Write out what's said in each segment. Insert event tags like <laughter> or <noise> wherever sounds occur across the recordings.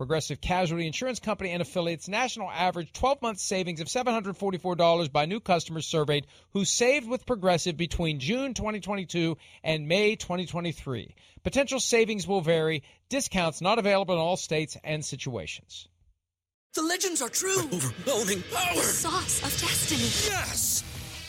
Progressive Casualty Insurance Company and affiliates national average 12 month savings of $744 by new customers surveyed who saved with Progressive between June 2022 and May 2023. Potential savings will vary, discounts not available in all states and situations. The legends are true. overwhelming power! The sauce of destiny. Yes!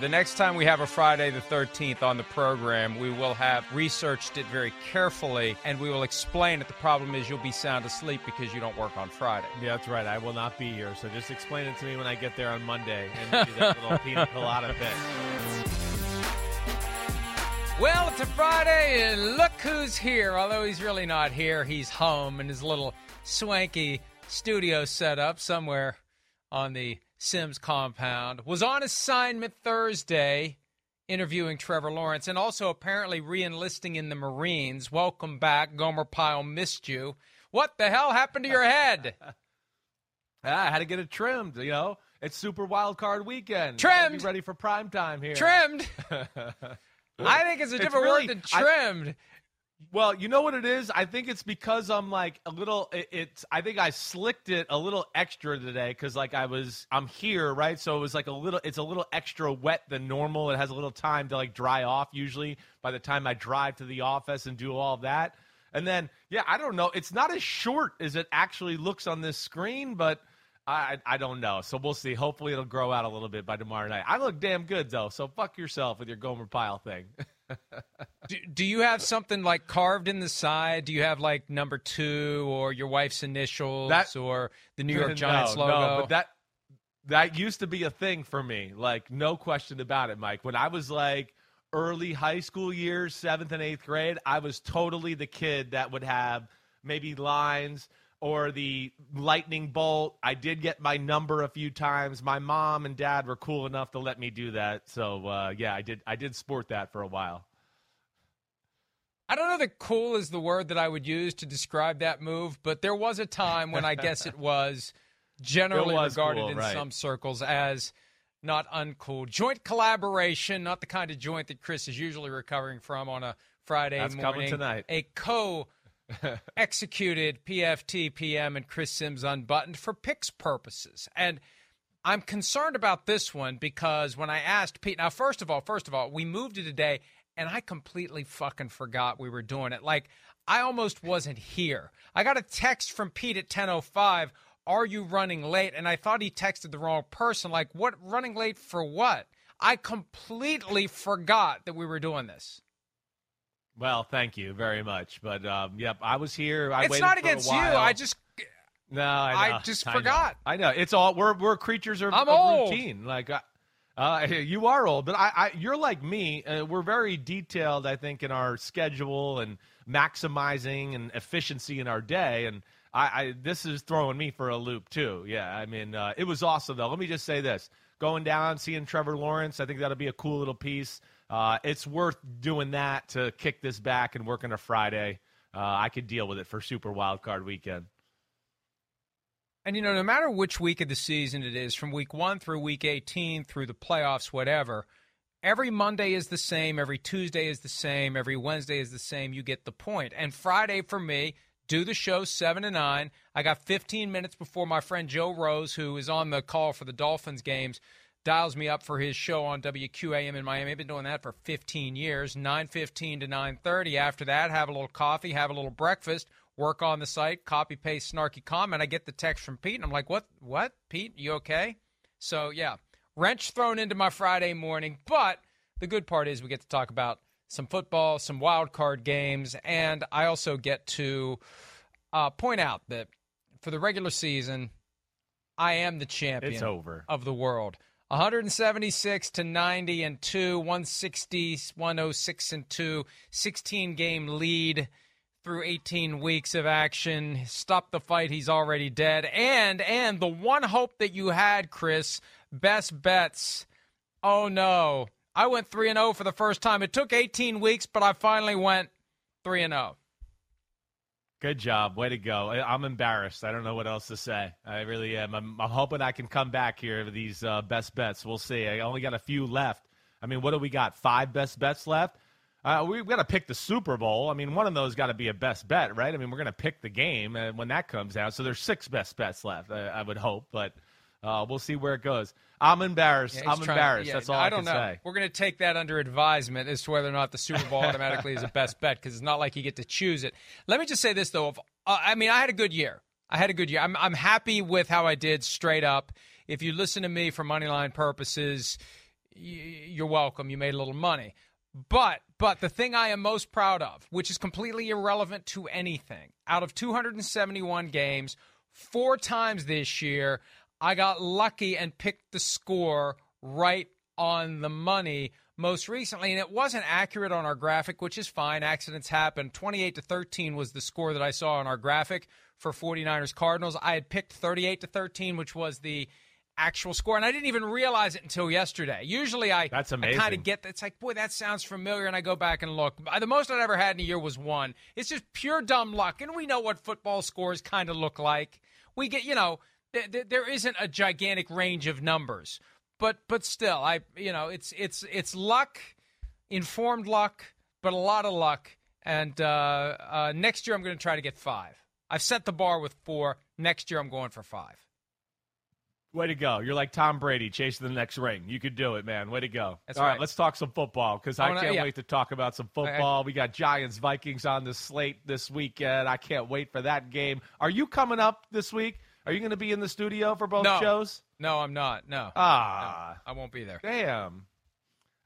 The next time we have a Friday the 13th on the program, we will have researched it very carefully and we will explain it. The problem is you'll be sound asleep because you don't work on Friday. Yeah, that's right. I will not be here. So just explain it to me when I get there on Monday and do that little pina colada <laughs> bit. Well, it's a Friday and look who's here. Although he's really not here, he's home in his little swanky studio setup somewhere on the Sims compound, was on assignment Thursday interviewing Trevor Lawrence and also apparently re enlisting in the Marines. Welcome back. Gomer Pyle missed you. What the hell happened to your head? <laughs> Ah, I had to get it trimmed, you know. It's super wild card weekend. Trimmed. Be ready for prime time here. Trimmed. <laughs> I think it's a It's different really- word than I- trimmed. Well, you know what it is? I think it's because I'm like a little. It, it's. I think I slicked it a little extra today because like I was. I'm here, right? So it was like a little. It's a little extra wet than normal. It has a little time to like dry off. Usually by the time I drive to the office and do all that, and then yeah, I don't know. It's not as short as it actually looks on this screen, but. I, I don't know. So we'll see. Hopefully it'll grow out a little bit by tomorrow night. I look damn good though. So fuck yourself with your Gomer Pyle thing. <laughs> Do, do you have something like carved in the side? Do you have like number two or your wife's initials That- or the New York <laughs> Giants no, logo? No, but that that used to be a thing for me. Like no question about it, Mike. When I was like early high school years, seventh and eighth grade, I was totally the kid that would have maybe lines or the lightning bolt. I did get my number a few times. My mom and dad were cool enough to let me do that. So uh, yeah, I did. I did sport that for a while. I don't know that cool is the word that I would use to describe that move, but there was a time when I guess it was generally It was regarded cool, in right. some circles as not uncool. Joint collaboration, not the kind of joint that Chris is usually recovering from on a Friday That's morning. coming tonight. A co <laughs> executed PFT PM and Chris Sims unbuttoned for picks purposes. And I'm concerned about this one because when I asked Pete, now first of all, first of all, we moved it today and I completely fucking forgot we were doing it. Like I almost wasn't here. I got a text from Pete at 10:05, "Are you running late?" and I thought he texted the wrong person. Like, what running late for what? I completely forgot that we were doing this. Well, thank you very much. But um, yep, I was here. I it's not against you. I just No, I, I just know. forgot. I know. It's all we're we're creatures of, I'm of old. routine. Like, uh, uh, you are old, but I, I you're like me. Uh, we're very detailed, I think, in our schedule and maximizing and efficiency in our day. And I, I this is throwing me for a loop too. Yeah, I mean, uh, it was awesome though. Let me just say this: going down, seeing Trevor Lawrence, I think that'll be a cool little piece. Uh, it's worth doing that to kick this back and work on a Friday. Uh, I could deal with it for Super Wild Card Weekend. And you know, no matter which week of the season it is, from week one through week 18 through the playoffs, whatever, Every Monday is the same. Every Tuesday is the same. Every Wednesday is the same. You get the point. And Friday for me, do the show 7 to 9. I got 15 minutes before my friend Joe Rose, who is on the call for the Dolphins games, dials me up for his show on WQAM in Miami. I've been doing that for 15 years, 9:15 to 9:30. After that, have a little coffee, have a little breakfast, work on the site, copy paste snarky comment. I get the text from Pete and I'm like, "What? What? Pete, you okay?" So, yeah, wrench thrown into my Friday morning, but the good part is we get to talk about some football, some wild card games, and I also get to uh, point out that for the regular season, I am the champion It's over. of the world. 176 to 90 and 2, 160, 106 and 2, 16 game lead through 18 weeks of action. Stop the fight, he's already dead. And and the one hope that you had, Chris, best bets. Oh no. I went 3 and 0 for the first time. It took 18 weeks, but I finally went 3 and oh. 0. Good job. Way to go. I'm embarrassed. I don't know what else to say. I really am. I'm, I'm hoping I can come back here with these uh, best bets. We'll see. I only got a few left. I mean, what do we got? Five best bets left? Uh, we've got to pick the Super Bowl. I mean, one of those got to be a best bet, right? I mean, we're going to pick the game uh, when that comes out. So there's six best bets left, I, I would hope. But uh, we'll see where it goes. I'm embarrassed. Yeah, I'm embarrassed. yeah, That's all I, I, don't can know. say. We're going to take that under advisement as to whether or not the Super Bowl automatically is a best bet because it's not like you get to choose it. Let me just say this though: if, uh, I mean, I had a good year. I had a good year. I'm I'm happy with how I did straight up. If you listen to me for money line purposes, you're welcome. You made a little money. But but the thing I am most proud of, which is completely irrelevant to anything, out of 271 games, four times this year, I got lucky and picked the score right on the money most recently, and it wasn't accurate on our graphic, which is fine. Accidents happen. 28 to 13 was the score that I saw on our graphic for 49ers Cardinals. I had picked 38 to 13, which was the actual score, and I didn't even realize it until yesterday. Usually, I That's I kind of get it's like, boy, that sounds familiar, and I go back and look. The most I'd ever had in a year was one. It's just pure dumb luck, and we know what football scores kind of look like. We get, you know, th- th- there isn't a gigantic range of numbers, but but still, I, you know, it's it's it's luck, informed luck, but a lot of luck. And uh, uh, next year, I'm going to try to get five. I've set the bar with four. Next year, I'm going for five. Way to go. You're like Tom Brady chasing the next ring. You could do it, man. Way to go. That's All right, right. let's talk some football because I can't yeah. wait to talk about some football. we got Giants Vikings on the slate this weekend. I can't wait for that game. Are you coming up this week? Are you going to be in the studio for both No. shows? No, I'm not. No, Ah, I won't be there. damn.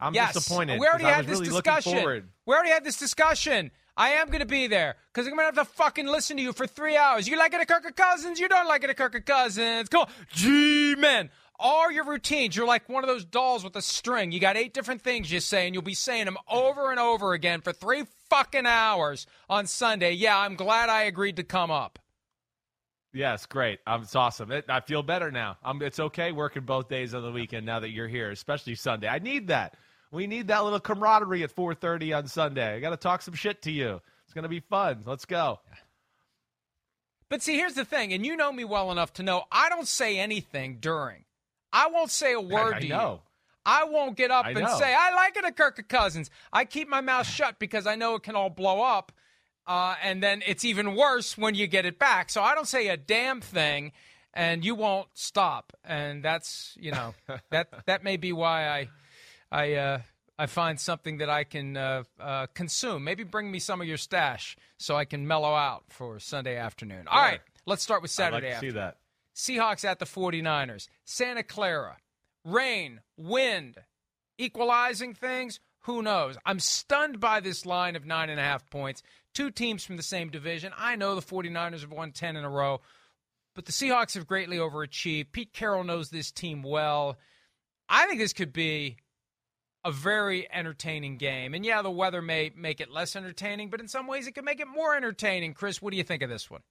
I'm yes, disappointed. we already had this really discussion. We already had this discussion. I am going to be there because I'm going to have to fucking listen to you for three hours. You like it at Kirk-a Cousins? You don't like it at Kirk-a Cousins? Come on, G-men. All your routines, you're like one of those dolls with a string. You got eight different things you say, and you'll be saying them over and over again for three fucking hours on Sunday. Yeah, I'm glad I agreed to come up. Yes, great. Um, it's awesome. It, I feel better now. Um, it's okay working both days of the weekend now that you're here, especially Sunday. I need that. We need that little camaraderie at 4:30 on Sunday. I got to talk some shit to you. It's gonna be fun. Let's go. But see, here's the thing, and you know me well enough to know I don't say anything during. I won't say a word I to know. you. I won't get up I and know. say I like it at Kirk-a Cousins. I keep my mouth shut because I know it can all blow up, uh, and then it's even worse when you get it back. So I don't say a damn thing, and you won't stop. And that's you know <laughs> that that may be why I I uh, I find something that I can uh, uh, consume. Maybe bring me some of your stash so I can mellow out for Sunday afternoon. All right, let's start with I'd like Saturday see afternoon. that. Seahawks at the 49ers. Santa Clara. Rain, wind, equalizing things. Who knows? I'm stunned by this line of nine and a half points. Two teams from the same division. I know the 49ers have won 10 in a row, but the Seahawks have greatly overachieved. Pete Carroll knows this team well. I think this could be a very entertaining game. And yeah, the weather may make it less entertaining, but in some ways it could make it more entertaining. Chris, what do you think of this one?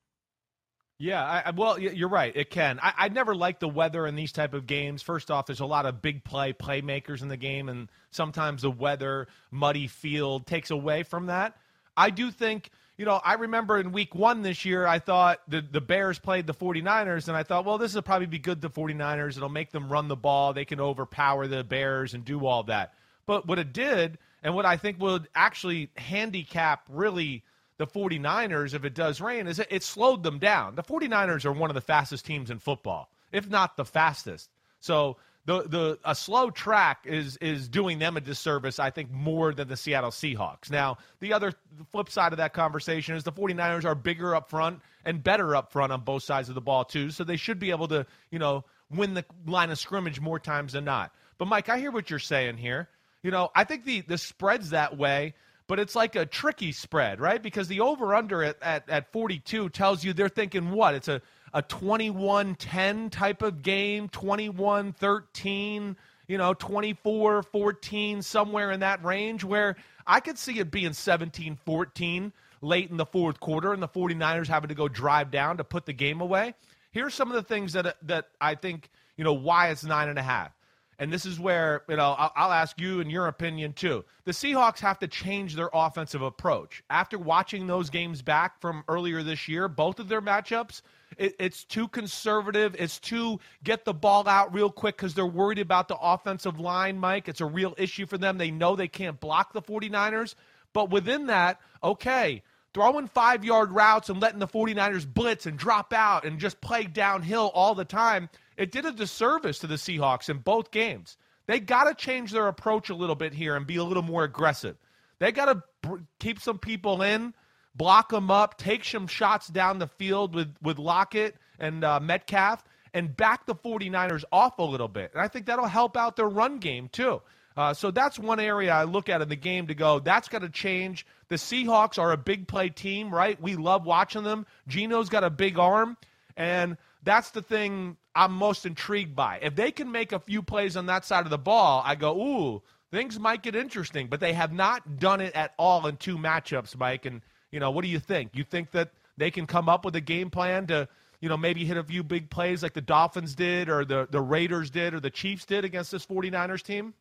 Yeah, I, well, you're right. It can. I, I never like the weather in these type of games. First off, there's a lot of big play playmakers in the game, and sometimes the weather, muddy field, takes away from that. I do think, you know, I remember in week one this year, I thought the, the Bears played the 49ers, and I thought, well, this will probably be good to 49ers. It'll make them run the ball. They can overpower the Bears and do all that. But what it did, and what I think would actually handicap really the 49ers if it does rain, is it, it slowed them down. The 49ers are one of the fastest teams in football, if not the fastest. So the the a slow track is is doing them a disservice, I think, more than the Seattle Seahawks. Now, the other the flip side of that conversation is the 49ers are bigger up front and better up front on both sides of the ball too, so they should be able to, you know, win the line of scrimmage more times than not. But Mike, I hear what you're saying here. You know, I think the the spread's that way, but it's like a tricky spread, right? Because the over under at, at, at 42 tells you they're thinking what? It's a a 21-10 type of game, 21-13, you know, 24-14 somewhere in that range where I could see it being 17-14 late in the fourth quarter and the 49ers having to go drive down to put the game away. Here's some of the things that that I think, you know, why it's nine and a half. And this is where, you know, I'll, I'll, ask you and your opinion too. The Seahawks have to change their offensive approach. After watching those games back from earlier this year, both of their matchups, it, it's too conservative. It's too get the ball out real quick because they're worried about the offensive line, Mike. It's a real issue for them. They know they can't block the 49ers. But within that, okay, throwing five yard routes and letting the 49ers blitz and drop out and just play downhill all the time – it did a disservice to the Seahawks in both games. They got to change their approach a little bit here and be a little more aggressive. They got to keep some people in, block them up, take some shots down the field with, with Lockett and uh, Metcalf, and back the 49ers off a little bit. And I think that'll help out their run game, too. Uh, so that's one area I look at in the game to go, that's got to change. The Seahawks are a big play team, right? We love watching them. Geno's got a big arm. And that's the thing I'm most intrigued by. If they can make a few plays on that side of the ball, I go, ooh, things might get interesting. But they have not done it at all in two matchups, Mike. And, you know, what do you think? You think that they can come up with a game plan to, you know, maybe hit a few big plays like the Dolphins did or the, the Raiders did or the Chiefs did against this 49ers team?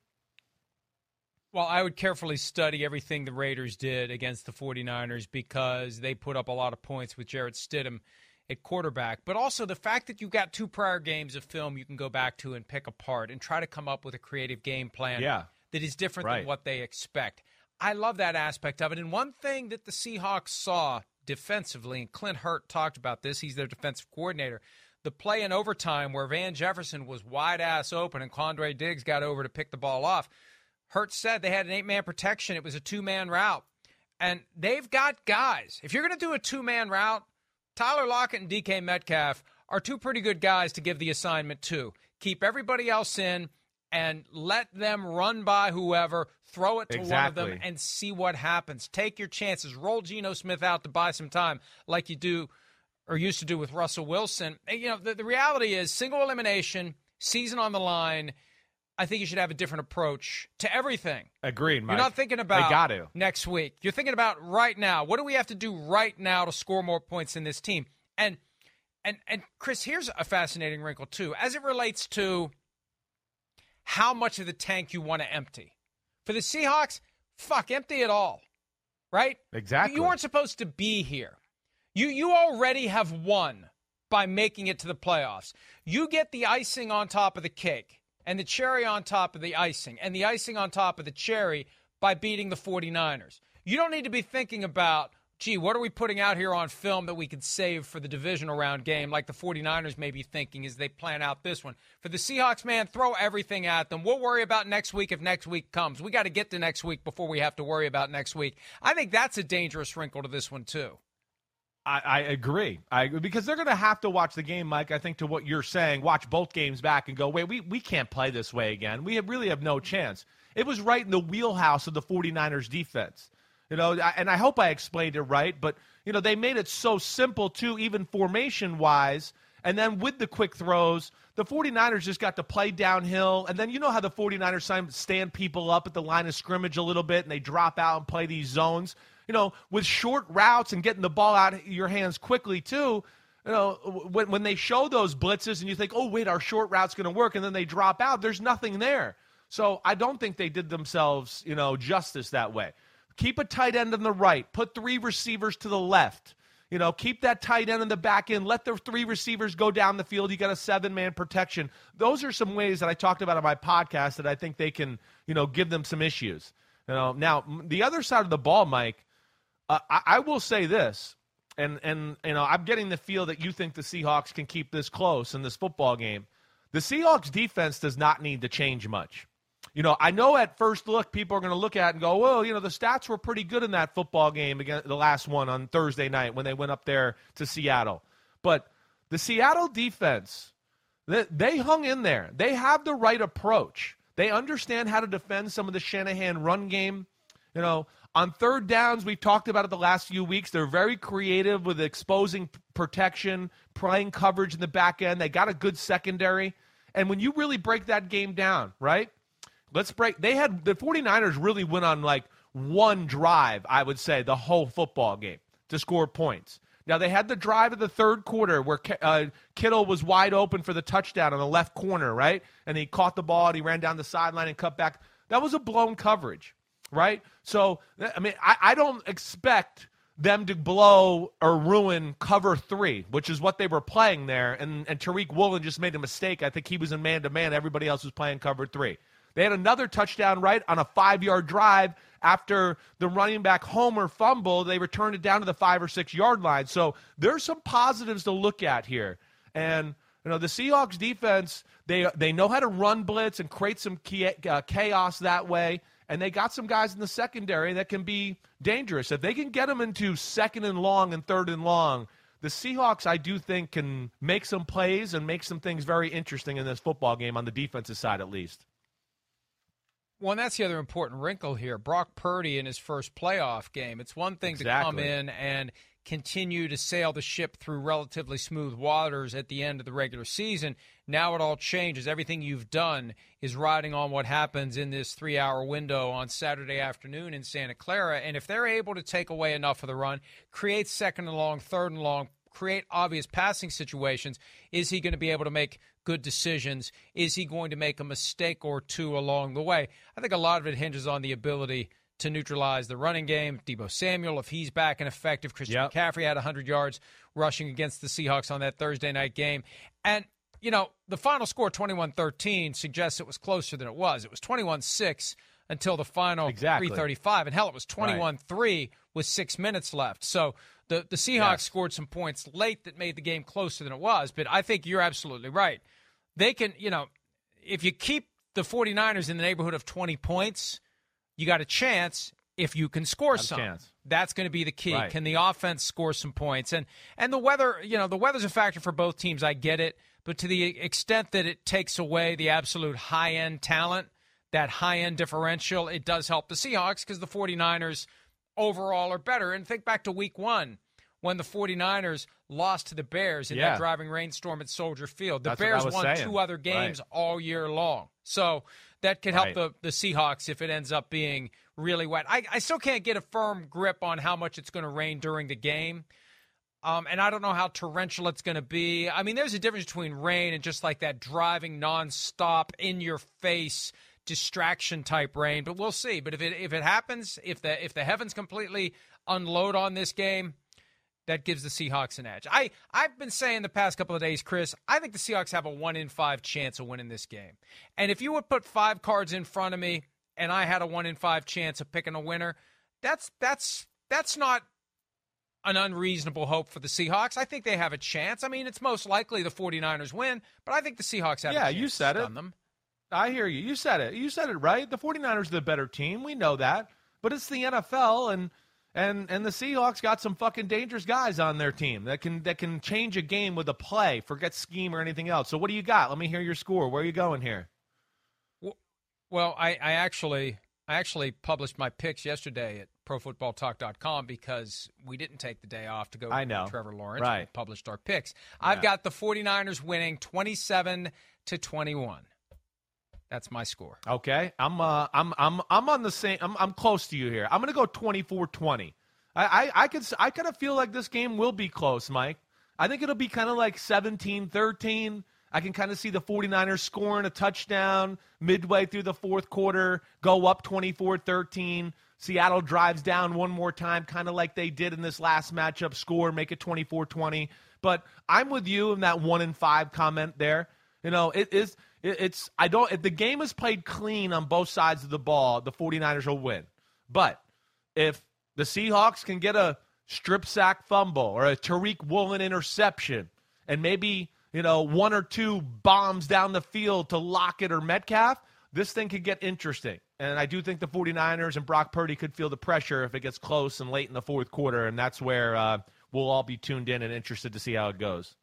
Well, I would carefully study everything the Raiders did against the 49ers because they put up a lot of points with Jarrett Stidham at quarterback, but also the fact that you've got two prior games of film you can go back to and pick apart and try to come up with a creative game plan yeah. that is different right. than what they expect. I love that aspect of it. And one thing that the Seahawks saw defensively, and Clint Hurtt talked about this, he's their defensive coordinator. The play in overtime where Van Jefferson was wide ass open and Quandre Diggs got over to pick the ball off. Hurtt said they had an eight man protection. It was a two man route. And they've got guys. If you're going to do a two man route, Tyler Lockett and DK Metcalf are two pretty good guys to give the assignment to. Keep everybody else in and let them run by whoever, throw it to exactly. one of them, and see what happens. Take your chances. Roll Geno Smith out to buy some time, like you do or used to do with Russell Wilson. You know, the, the reality is single elimination, season on the line. I think you should have a different approach to everything. Agreed, Mike. You're not thinking about got to. next week. You're thinking about right now. What do we have to do right now to score more points in this team? And and and Chris, here's a fascinating wrinkle too, as it relates to how much of the tank you want to empty. For the Seahawks, fuck, empty it all. Right? Exactly. You weren't supposed to be here. You you already have won by making it to the playoffs. You get the icing on top of the cake and the cherry on top of the icing and the icing on top of the cherry by beating the 49ers. You don't need to be thinking about, gee, what are we putting out here on film that we could save for the divisional round game like the 49ers may be thinking as they plan out this one. For the Seahawks, man, throw everything at them. We'll worry about next week if next week comes. We got to get to next week before we have to worry about next week. I think that's a dangerous wrinkle to this one, too. I, I, agree. I because they're going to have to watch the game, Mike. I think to what you're saying, watch both games back and go, wait, we we can't play this way again. We have, really have no chance. It was right in the wheelhouse of the 49ers defense. You know, and I hope I explained it right, but you know, they made it so simple too, even formation wise. And then with the quick throws, the 49ers just got to play downhill. And then you know how the 49ers stand people up at the line of scrimmage a little bit and they drop out and play these zones you know, with short routes and getting the ball out of your hands quickly too. You know, when when they show those blitzes and you think, oh wait, our short route's going to work, and then they drop out, there's nothing there. So I don't think they did themselves, you know, justice that way. Keep a tight end on the right. Put three receivers to the left. You know, keep that tight end in the back end. Let the three receivers go down the field. You got a seven man protection. Those are some ways that I talked about on my podcast that I think they can, you know, give them some issues. You know, now the other side of the ball, Mike, uh, I, I will say this, and and you know, I'm getting the feel that you think the Seahawks can keep this close in this football game. The Seahawks defense does not need to change much. You know, I know at first look people are going to look at and go, well, you know, the stats were pretty good in that football game against the last one on Thursday night when they went up there to Seattle. But the Seattle defense, they, they hung in there. They have the right approach. They understand how to defend some of the Shanahan run game. You know, on third downs, we've talked about it the last few weeks. They're very creative with exposing protection, playing coverage in the back end. They got a good secondary. And when you really break that game down, right? Let's break. They had the 49ers really went on like one drive, I would say, the whole football game to score points. Now they had the drive of the third quarter where uh, Kittle was wide open for the touchdown on the left corner, right? And he caught the ball and he ran down the sideline and cut back. That was a blown coverage, right? So I mean, I, I don't expect them to blow or ruin cover three, which is what they were playing there. And, and Tariq Woolen just made a mistake. I think he was in man to man. Everybody else was playing cover three. They had another touchdown right on a five yard drive after the running back Homer fumble. They returned it down to the five or six yard line. So there's some positives to look at here. And you know the Seahawks defense, they they know how to run blitz and create some uh, chaos that way, and they got some guys in the secondary that can be dangerous. If they can get them into second and long and third and long, the Seahawks I do think can make some plays and make some things very interesting in this football game on the defensive side at least. Well, and that's the other important wrinkle here. Brock Purdy in his first playoff game. It's one thing exactly. to come in and continue to sail the ship through relatively smooth waters at the end of the regular season. Now it all changes. Everything you've done is riding on what happens in this three hour window on Saturday afternoon in Santa Clara. And if they're able to take away enough of the run, create second and long, third and long, create obvious passing situations, is he going to be able to make good decisions? Is he going to make a mistake or two along the way? I think a lot of it hinges on the ability to neutralize the running game. Deebo Samuel, if he's back and effective, Christian yep. McCaffrey had 100 yards rushing against the Seahawks on that Thursday night game. And, you know, the final score, 21 13, suggests it was closer than it was. It was 21 6 until the final exactly. 335. And hell, it was 21 3 with six minutes left. So the, the Seahawks yes. scored some points late that made the game closer than it was. But I think you're absolutely right. They can, you know, if you keep the 49ers in the neighborhood of 20 points, you got a chance if you can score some. Chance. That's going to be the key. Right. Can the offense score some points? And and the weather, you know, the weather's a factor for both teams. I get it, but to the extent that it takes away the absolute high end talent, that high end differential, it does help the Seahawks because the 49ers overall are better. And think back to week one when the 49ers lost to the Bears in yeah. that driving rainstorm at Soldier Field. The That's Bears won saying. two other games right. all year long. So that could help right. the, the Seahawks if it ends up being really wet. I, I still can't get a firm grip on how much it's going to rain during the game. Um, and I don't know how torrential it's going to be. I mean, there's a difference between rain and just like that driving nonstop, in your face distraction type rain. But we'll see. But if it if it happens, if the if the heavens completely unload on this game, that gives the Seahawks an edge. I, I've been saying the past couple of days, Chris, I think the Seahawks have a one in five chance of winning this game. And if you would put five cards in front of me and I had a one in five chance of picking a winner, that's that's that's not an unreasonable hope for the Seahawks. I think they have a chance. I mean, it's most likely the 49ers win, but I think the Seahawks have yeah, you said it. them. I hear you. You said it. You said it right. The 49ers are the better team. We know that. But it's the NFL and – and and the Seahawks got some fucking dangerous guys on their team that can that can change a game with a play, forget scheme or anything else. So what do you got? Let me hear your score. Where are you going here? Well, I, I actually I actually published my picks yesterday at profootballtalk.com because we didn't take the day off to go I know. Trevor Lawrence. Right. We published our picks. Yeah. I've got the 49ers winning 27 to 21. That's my score. Okay, I'm uh, I'm I'm I'm on the same. I'm I'm close to you here. I'm gonna go 24-20. I I, I could I kind of feel like this game will be close, Mike. I think it'll be kind of like 17-13. I can kind of see the 49ers scoring a touchdown midway through the fourth quarter, go up 24 13. Seattle drives down one more time, kind of like they did in this last matchup, score, make it 24 20. But I'm with you in that one in five comment there. You know, it is, it's, I don't, if the game is played clean on both sides of the ball, the 49ers will win. But if the Seahawks can get a strip sack fumble or a Tariq Woolen interception and maybe, you know, one or two bombs down the field to Lockett or Metcalf, this thing could get interesting. And I do think the 49ers and Brock Purdy could feel the pressure if it gets close and late in the fourth quarter. And that's where uh, we'll all be tuned in and interested to see how it goes.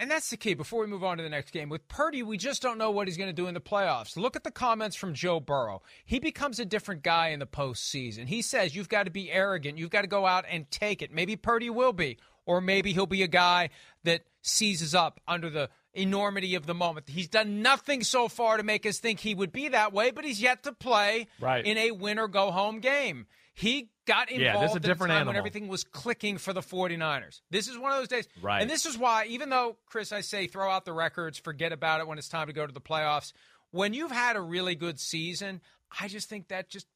And that's the key. Before we move on to the next game, with Purdy, we just don't know what he's going to do in the playoffs. Look at the comments from Joe Burrow. He becomes a different guy in the postseason. He says you've got to be arrogant. You've got to go out and take it. Maybe Purdy will be, or maybe he'll be a guy that seizes up under the enormity of the moment. He's done nothing so far to make us think he would be that way, but he's yet to play right. in a win or go home game. He got involved yeah, this is a different at a time animal. when everything was clicking for the 49ers. This is one of those days. Right. And this is why, even though, Chris, I say throw out the records, forget about it when it's time to go to the playoffs, when you've had a really good season, I just think that just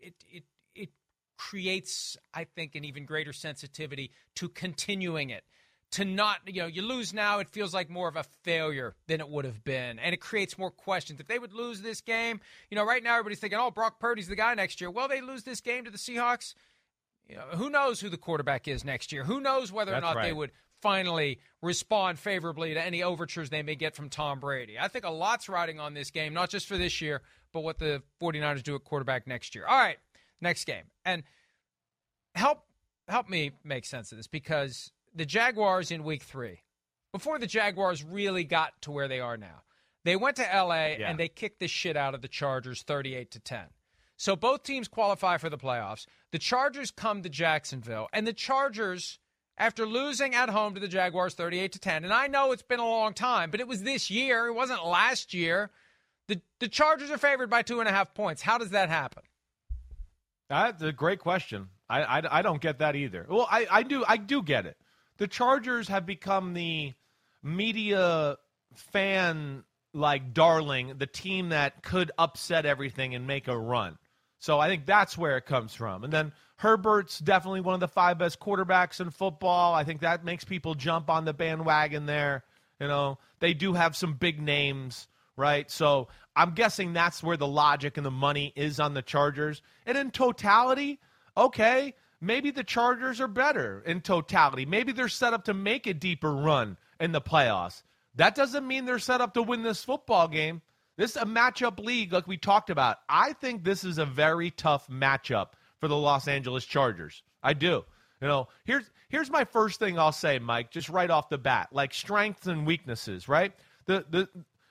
it it it creates, I think, an even greater sensitivity to continuing it to not, you know, you lose now, it feels like more of a failure than it would have been. And it creates more questions. If they would lose this game, you know, right now everybody's thinking, oh, Brock Purdy's the guy next year. Well, they lose this game to the Seahawks. You know, who knows who the quarterback is next year? Who knows whether That's or not right. they would finally respond favorably to any overtures they may get from Tom Brady? I think a lot's riding on this game, not just for this year, but what the 49ers do at quarterback next year. All right, next game. And help help me make sense of this because the Jaguars in week three, before the Jaguars really got to where they are now, they went to LA Yeah. and they kicked the shit out of the Chargers 38 to 10. So both teams qualify for the playoffs. The Chargers come to Jacksonville, and the Chargers, after losing at home to the Jaguars 38 to 10, and I know it's been a long time, but it was this year, it wasn't last year. The the Chargers are favored by two and a half points. How does that happen? That's a great question. I, I, I don't get that either. Well, I, I do I do get it. The Chargers have become the media fan like darling, the team that could upset everything and make a run. So I think that's where it comes from. And then Herbert's definitely one of the five best quarterbacks in football. I think that makes people jump on the bandwagon there. You know, they do have some big names, right? So I'm guessing that's where the logic and the money is on the Chargers. And in totality, okay, maybe the Chargers are better in totality. Maybe they're set up to make a deeper run in the playoffs. That doesn't mean they're set up to win this football game. This is a matchup league, like we talked about. I think this is a very tough matchup for the Los Angeles Chargers. I do. You know, here's here's my first thing I'll say, Mike, just right off the bat, like strengths and weaknesses, right? The the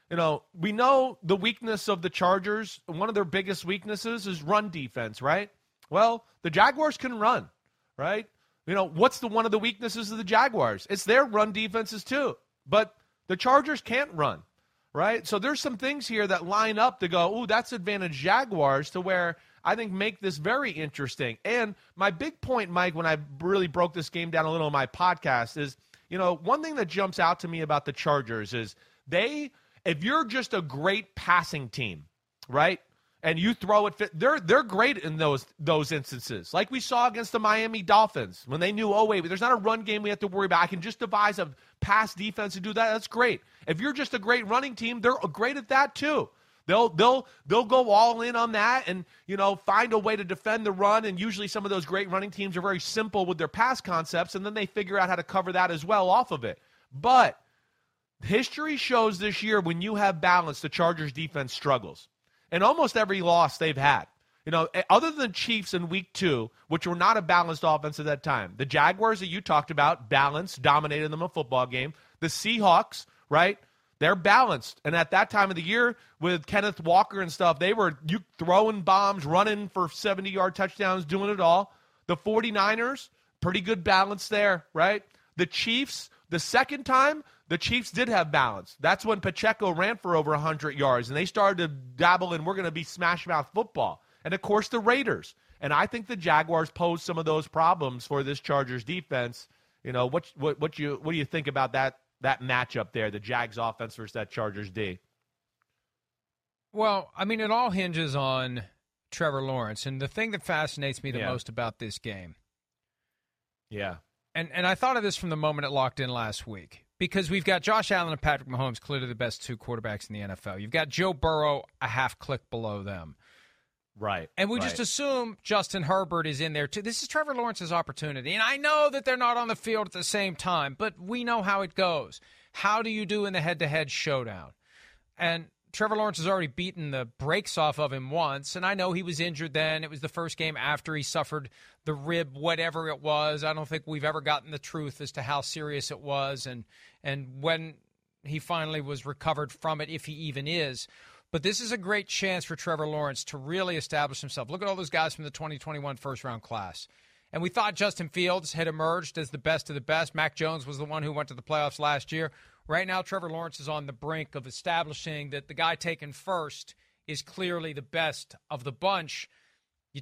you know, we know the weakness of the Chargers. One of their biggest weaknesses is run defense, right? Well, the Jaguars can run, right? You know, what's the one of the weaknesses of the Jaguars? It's their run defenses too. But the Chargers can't run, right? So there's some things here that line up to go, ooh, that's advantage Jaguars to where I think make this very interesting. And my big point, Mike, when I really broke this game down a little in my podcast is, you know, one thing that jumps out to me about the Chargers is they, if you're just a great passing team, right? And you throw it, they're they're great in those those instances, like we saw against the Miami Dolphins when they knew, oh wait, there's not a run game we have to worry about. I can just devise a pass defense to do that. That's great. If you're just a great running team, they're great at that too. They'll they'll they'll go all in on that and you know find a way to defend the run. And usually some of those great running teams are very simple with their pass concepts, and then they figure out how to cover that as well off of it. But history shows this year when you have balance, the Chargers defense struggles. And almost every loss they've had. You know, eh, other than Chiefs in week two, which were not a balanced offense at that time. The Jaguars that you talked about, balanced, dominated them a football game. The Seahawks, right? They're balanced. And at that time of the year, with Kenneth Walker and stuff, they were you throwing bombs, running for 70 yard touchdowns, doing it all. The 49ers, pretty good balance there, right? The Chiefs, the second time, the Chiefs did have balance. That's when Pacheco ran for over 100 yards, and they started to dabble in we're going to be smash mouth football. And of course, the Raiders. And I think the Jaguars pose some of those problems for this Chargers defense. You know, what what what you what do you think about that that matchup there, the Jags offense versus that Chargers D? Well, I mean, it all hinges on Trevor Lawrence, and the thing that fascinates me the Yeah. most about this game, Yeah. and and I thought of this from the moment it locked in last week, because we've got Josh Allen and Patrick Mahomes, clearly the best two quarterbacks in the NFL. You've got Joe Burrow a half click below them. Right. And we right. just assume Justin Herbert is in there too. This is Trevor Lawrence's opportunity. And I know that they're not on the field at the same time, but we know how it goes. How do you do in the head to head showdown? And Trevor Lawrence has already beaten the brakes off of him once. And I know he was injured then. It was the first game after he suffered the rib, whatever it was. I don't think we've ever gotten the truth as to how serious it was and, and when he finally was recovered from it, if he even is. But this is a great chance for Trevor Lawrence to really establish himself. Look at all those guys from the 2021 first round class. And we thought Justin Fields had emerged as the best of the best. Mac Jones was the one who went to the playoffs last year. Right now, Trevor Lawrence is on the brink of establishing that the guy taken first is clearly the best of the bunch. You,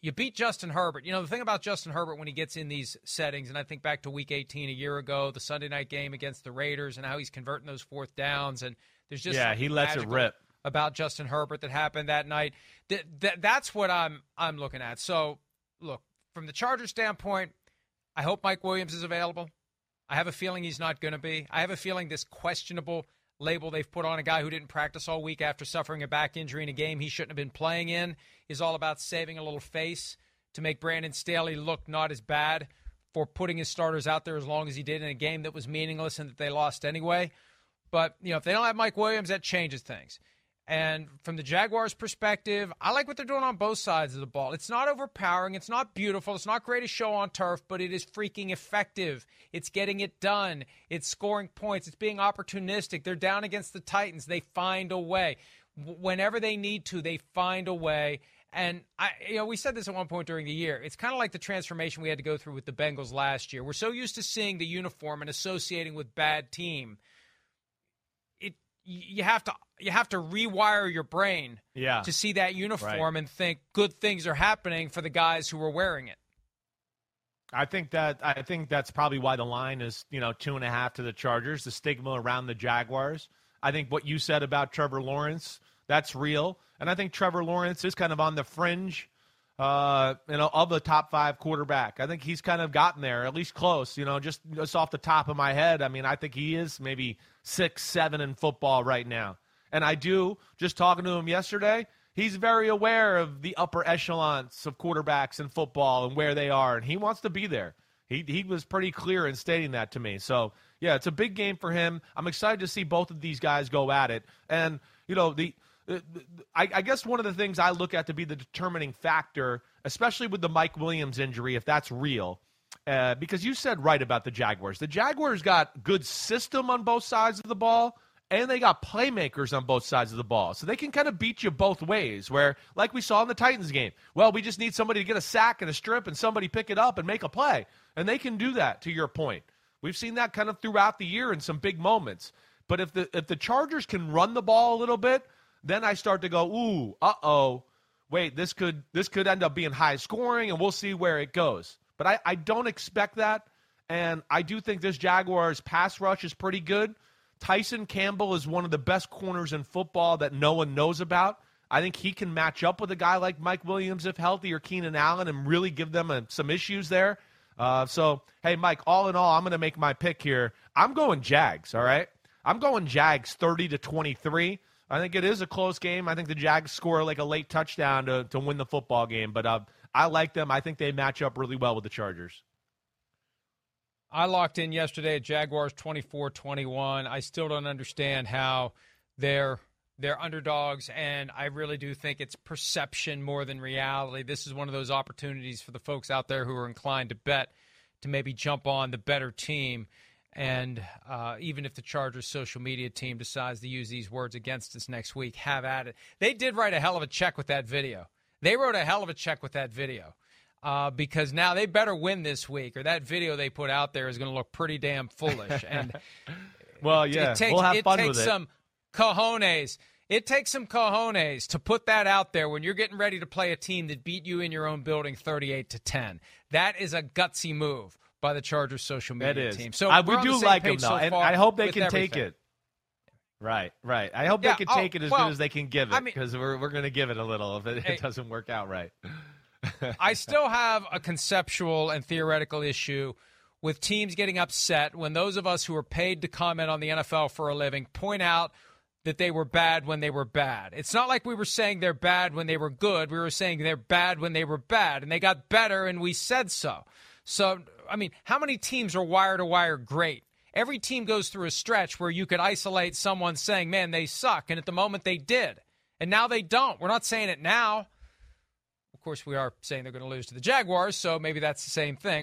you beat Justin Herbert. You know, the thing about Justin Herbert when he gets in these settings, and I think back to week 18 a year ago, the Sunday night game against the Raiders, and how he's converting those fourth downs. And there's just Yeah, he lets it rip. about Justin Herbert that happened that night. That, that that's what I'm I'm looking at. So, look, from the Chargers standpoint, I hope Mike Williams is available. I have a feeling he's not going to be. I have a feeling this questionable label they've put on a guy who didn't practice all week after suffering a back injury in a game he shouldn't have been playing in is all about saving a little face to make Brandon Staley look not as bad for putting his starters out there as long as he did in a game that was meaningless and that they lost anyway. But, you know, if they don't have Mike Williams, that changes things. And from the Jaguars' perspective, I like what they're doing on both sides of the ball. It's not overpowering. It's not beautiful. It's not great to show on turf, but it is freaking effective. It's getting it done. It's scoring points. It's being opportunistic. They're down against the Titans. They find a way. Whenever they need to, they find a way. And I, you know, we said this at one point during the year. It's kind of like the transformation we had to go through with the Bengals last year. We're so used to seeing the uniform and associating with bad team you have to you have to rewire your brain Yeah. to see that uniform and think good things are happening for the guys who are wearing it. I think that I think that's probably why the line is you know two and a half to the Chargers. The stigma around the Jaguars. I think what you said about Trevor Lawrence that's real, and I think Trevor Lawrence is kind of on the fringe, uh, you know, of the top five quarterback. I think he's kind of gotten there, at least close. You know, just just off the top of my head, I mean, I think he is maybe six, seven in football right now, and I do. Just talking to him yesterday, he's very aware of the upper echelons of quarterbacks in football and where they are, and he wants to be there. He he was pretty clear in stating that to me. So yeah, it's a big game for him. I'm excited to see both of these guys go at it, and you know the. I, I guess one of the things I look at to be the determining factor, especially with the Mike Williams injury, if that's real, uh, because you said right about the Jaguars. The Jaguars got good system on both sides of the ball, and they got playmakers on both sides of the ball. So they can kind of beat you both ways, where, like we saw in the Titans game, well, we just need somebody to get a sack and a strip and somebody pick it up and make a play. And they can do that, to your point. We've seen that kind of throughout the year in some big moments. But if the if the Chargers can run the ball a little bit, then I start to go, ooh, uh oh, wait, this could this could end up being high scoring, and we'll see where it goes. But I, I don't expect that, and I do think this Jaguars pass rush is pretty good. Tyson Campbell is one of the best corners in football that no one knows about. I think he can match up with a guy like Mike Williams if healthy or Keenan Allen and really give them a, some issues there. Uh, so, hey, Mike, all in all, I'm going to make my pick here. I'm going Jags, all right? I'm going Jags 30 to 23. I think it is a close game. I think the Jags score like a late touchdown to, to win the football game, but uh, I like them. I think they match up really well with the Chargers. I locked in yesterday at Jaguars 24-21. I still don't understand how they're they're underdogs and I really do think it's perception more than reality. This is one of those opportunities for the folks out there who are inclined to bet to maybe jump on the better team. And uh, even if the Chargers social media team decides to use these words against us next week, have at it. They did write a hell of a check with that video. They wrote a hell of a check with that video uh, because now they better win this week, or that video they put out there is going to look pretty damn foolish. <laughs> And Well, yeah, it takes, we'll have it fun takes with it. some cojones. It takes some cojones to put that out there when you're getting ready to play a team that beat you in your own building 38 to 10. That is a gutsy move by the Chargers social media That is. team. So I, we do like them though, so and I hope they can take it. Right, right. I hope Yeah, they can oh, take it as well, good as they can give it I mean- because we're we're going to give it a little if it, Hey. it doesn't work out right. I <laughs> still have a conceptual and theoretical issue with teams getting upset when those of us who are paid to comment on the NFL for a living point out that they were bad when they were bad. It's not like we were saying they're bad when they were good. We were saying they're bad when they were bad, and they got better, and we said so. So, I mean, how many teams are wire to wire great? Every team goes through a stretch where you could isolate someone saying, man, they suck. And at the moment, they did. And now they don't. We're not saying it now. Of course, we are saying they're going to lose to the Jaguars, so maybe that's the same thing.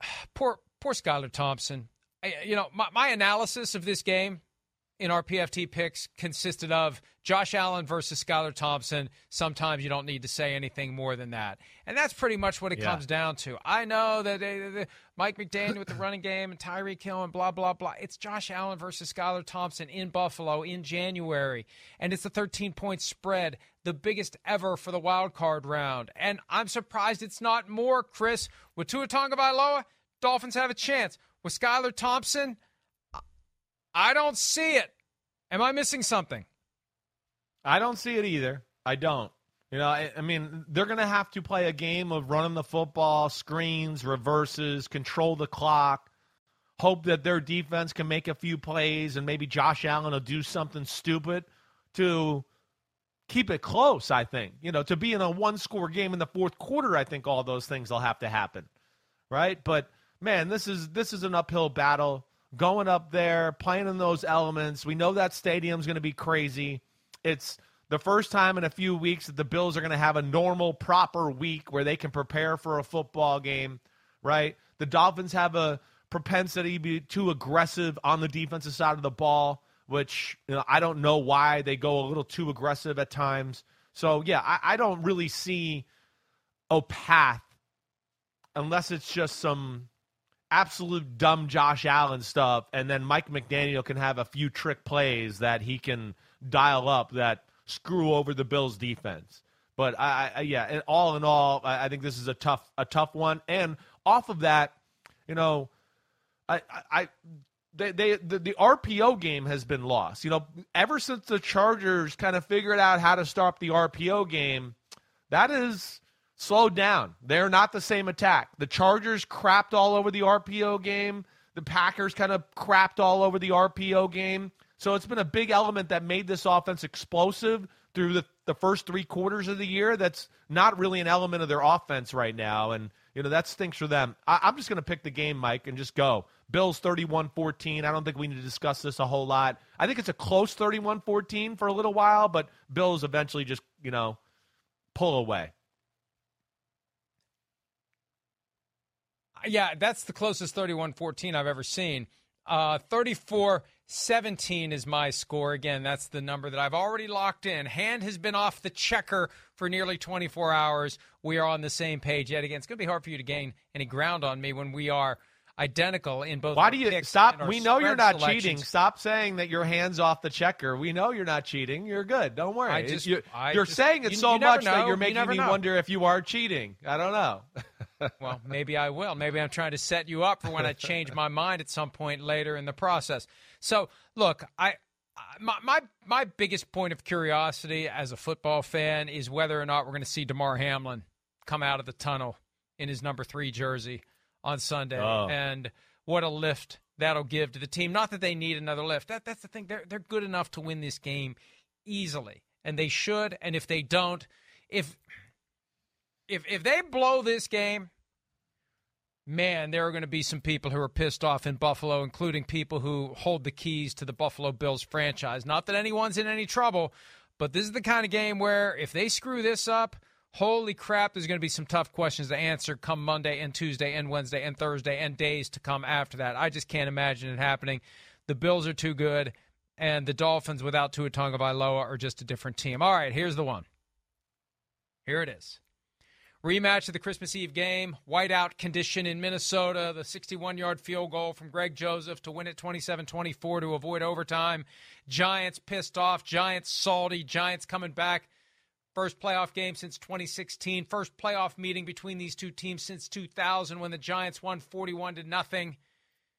<sighs> Poor, poor Skylar Thompson. I, you know, my, my analysis of this game in our PFT picks consisted of Josh Allen versus Skylar Thompson. Sometimes you don't need to say anything more than that, and that's pretty much what it Yeah. comes down to. I know that uh, Mike McDaniel with the running game and Tyreek Hill and blah blah blah. It's Josh Allen versus Skylar Thompson in Buffalo in January, and it's a 13 point spread, the biggest ever for the wild card round. And I'm surprised it's not more. Chris with Tua Tagovailoa, Dolphins have a chance. With Skylar Thompson, I don't see it. Am I missing something? I don't see it either. I don't. You know, I, I mean, they're going to have to play a game of running the football, screens, reverses, control the clock, hope that their defense can make a few plays, and maybe Josh Allen will do something stupid to keep it close, I think. You know, to be in a one score game in the fourth quarter, I think all those things will have to happen. Right? But man, this is this is an uphill battle. Going up there, playing in those elements. We know that stadium's going to be crazy. It's the first time in a few weeks that the Bills are going to have a normal, proper week where they can prepare for a football game, right? The Dolphins have a propensity to be too aggressive on the defensive side of the ball, which you know, I don't know why they go a little too aggressive at times. So, yeah, I, I don't really see a path unless it's just some absolute dumb Josh Allen stuff, and then Mike McDaniel can have a few trick plays that he can dial up that screw over the Bills' defense. But I, I yeah, and all in all, I, I think this is a tough a tough one. And off of that, you know, I I. They, they the, the RPO game has been lost. You know, ever since the Chargers kind of figured out how to stop the RPO game, that is slowed down. They're not the same attack. The Chargers crapped all over the RPO game. The Packers kind of crapped all over the RPO game. So it's been a big element that made this offense explosive through the, the first three quarters of the year. That's not really an element of their offense right now. And, you know, that stinks for them. I, I'm just going to pick the game, Mike, and just go. Bills 31 14. I don't think we need to discuss this a whole lot. I think it's a close 31 14 for a little while, but Bills eventually just, you know, pull away. Yeah, that's the closest 31 14 I've ever seen. Uh, 34 17 is my score. Again, that's the number that I've already locked in. Hand has been off the checker for nearly 24 hours. We are on the same page yet again. It's going to be hard for you to gain any ground on me when we are identical in both. Why do you stop? We know you're not selections. cheating. Stop saying that your hands off the checker. We know you're not cheating. You're good. Don't worry. I just- you, I are saying it you- so you much know. that You you're making me know. wonder if you are cheating. I don't know. <laughs> Well, maybe I will. Maybe I'm trying to set you up for when I change my mind at some point later in the process. So, look, I. My, my my biggest point of curiosity as a football fan is whether or not we're going to see Damar Hamlin come out of the tunnel in his number three jersey on Sunday, Oh. and what a lift that'll give to the team. Not that they need another lift. That that's the thing. They're they're good enough to win this game easily, and they should. And if they don't, if if if they blow this game, man, there are going to be some people who are pissed off in Buffalo, including people who hold the keys to the Buffalo Bills franchise. Not that anyone's in any trouble, but this is the kind of game where if they screw this up, holy crap, there's going to be some tough questions to answer come Monday and Tuesday and Wednesday and Thursday and days to come after that. I just can't imagine it happening. The Bills are too good, and the Dolphins without Tua Tagovailoa are just a different team. All right, here's the one. Here it is. Rematch of the Christmas Eve game, whiteout condition in Minnesota, the 61 yard field goal from Greg Joseph to win it 27 24 to avoid overtime. Giants pissed off, Giants salty, Giants coming back. First playoff game since 2016, first playoff meeting between these two teams since 2000 when the Giants won 41 to nothing.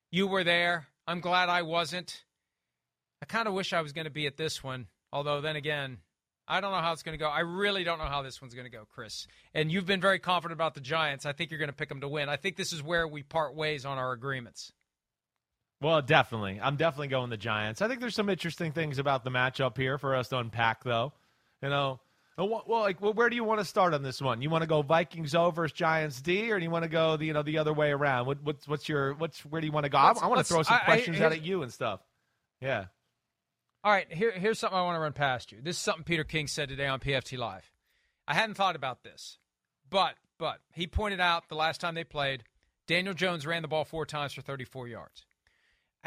You were there. I'm glad I wasn't. I kind of wish I was going to be at this one, although then again, I don't know how it's going to go. I really don't know how this one's going to go, Chris. And you've been very confident about the Giants. I think you're going to pick them to win. I think this is where we part ways on our agreements. Well, definitely. I'm definitely going the Giants. I think there's some interesting things about the matchup here for us to unpack, though. You know, Uh, well, like, well, where do you want to start on this one? You want to go Vikings over Giants D, or do you want to go the you know the other way around? What, what's what's your what's where do you want to go? I, Let's- I want to throw some I- I- questions out at you and stuff. Yeah. All right, here, here's something I want to run past you. This is something Peter King said today on PFT Live. I hadn't thought about this, but but he pointed out the last time they played, Daniel Jones ran the ball four times for 34 yards.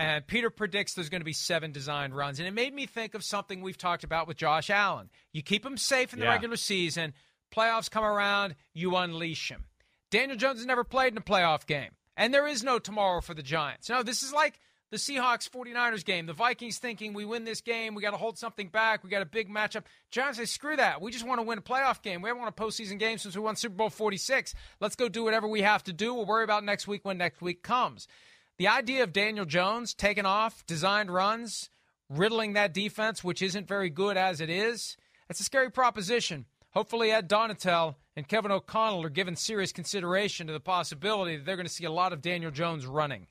And Peter predicts there's going to be seven designed runs. And it made me think of something we've talked about with Josh Allen. You keep him safe in the Yeah. regular season, playoffs come around, you unleash him. Daniel Jones has never played in a playoff game. And there is no tomorrow for the Giants. No, this is like the Seahawks 49ers game. The Vikings thinking we win this game, we got to hold something back, we got a big matchup. Giants say, screw that. We just want to win a playoff game. We haven't won a postseason game since we won Super Bowl 46. Let's go do whatever we have to do. We'll worry about next week when next week comes. The idea of Daniel Jones taking off, designed runs, riddling that defense, which isn't very good as it is, that's a scary proposition. Hopefully, Ed Donatell and Kevin O'Connell are giving serious consideration to the possibility that they're going to see a lot of Daniel Jones running.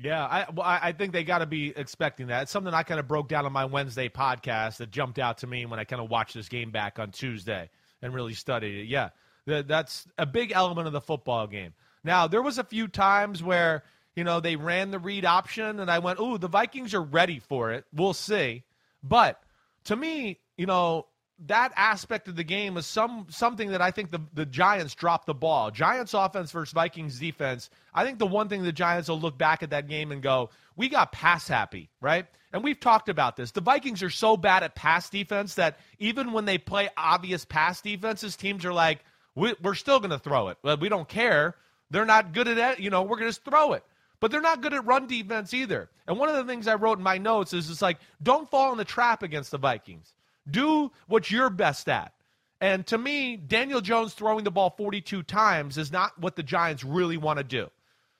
Yeah, I well, I think they got to be expecting that. It's something I kind of broke down on my Wednesday podcast that jumped out to me when I kind of watched this game back on Tuesday and really studied it. Yeah, that, that's a big element of the football game. Now, there was a few times where you know they ran the read option, and I went, "Ooh, the Vikings are ready for it. We'll see." But to me, you know, that aspect of the game is some something that I think the, the Giants dropped the ball. Giants offense versus Vikings defense. I think the one thing the Giants will look back at that game and go, we got pass happy, right? And we've talked about this. The Vikings are so bad at pass defense that even when they play obvious pass defenses, teams are like, we, we're still going to throw it. We don't care. They're not good at it. You know, we're going to just throw it. But they're not good at run defense either. And one of the things I wrote in my notes is it's like, don't fall in the trap against the Vikings. Do what you're best at. And to me, Daniel Jones throwing the ball 42 times is not what the Giants really want to do.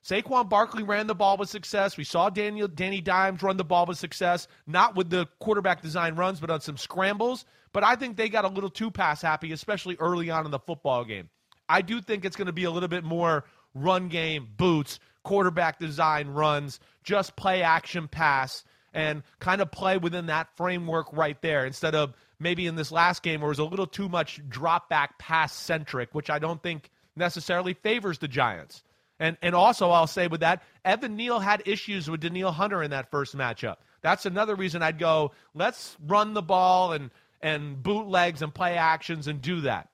Saquon Barkley ran the ball with success. We saw Daniel Danny Dimes run the ball with success, not with the quarterback design runs, but on some scrambles. But I think they got a little too pass happy, especially early on in the football game. I do think it's going to be a little bit more run game, boots, quarterback design runs, just play action pass, and kind of play within that framework right there instead of maybe in this last game where it was a little too much drop back pass centric, which I don't think necessarily favors the Giants. And and also I'll say with that, Evan Neal had issues with Danielle Hunter in that first matchup. That's another reason I'd go, let's run the ball and and bootlegs and play actions and do that.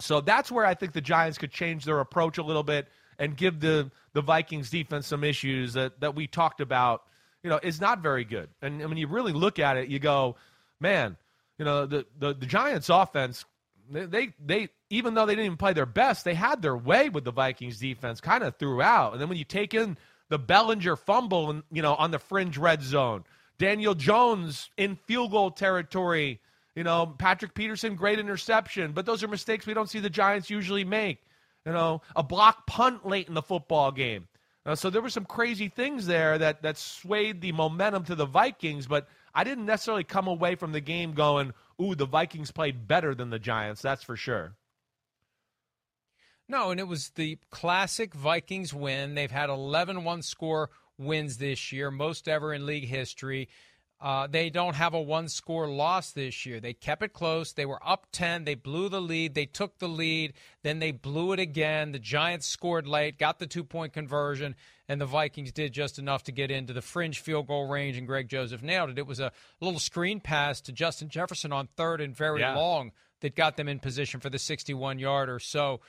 So that's where I think the Giants could change their approach a little bit and give the the Vikings defense some issues that, that we talked about you know, is not very good. And, when you really look at it, you go, man, you know, the the, the Giants' offense, they, they they even though they didn't even play their best, they had their way with the Vikings defense kind of throughout. And then when you take in the Bellinger fumble and you know on the fringe red zone, Daniel Jones in field goal territory, you know, Patrick Peterson great interception, but those are mistakes we don't see the Giants usually make. You know, a block punt late in the football game. Uh, so there were some crazy things there that that swayed the momentum to the Vikings, but I didn't necessarily come away from the game going, "Ooh, the Vikings played better than the Giants." That's for sure. No, and it was the classic Vikings win. They've had 11 one score wins this year, most ever in league history. Uh, they don't have a one score loss this year. They kept it close. They were up 10. They blew the lead. They took the lead. Then they blew it again. The Giants scored late, got the two point conversion, and the Vikings did just enough to get into the fringe field goal range, and Greg Joseph nailed it. It was a little screen pass to Justin Jefferson on third and very yeah. long that got them in position for the 61 yarder. Or so,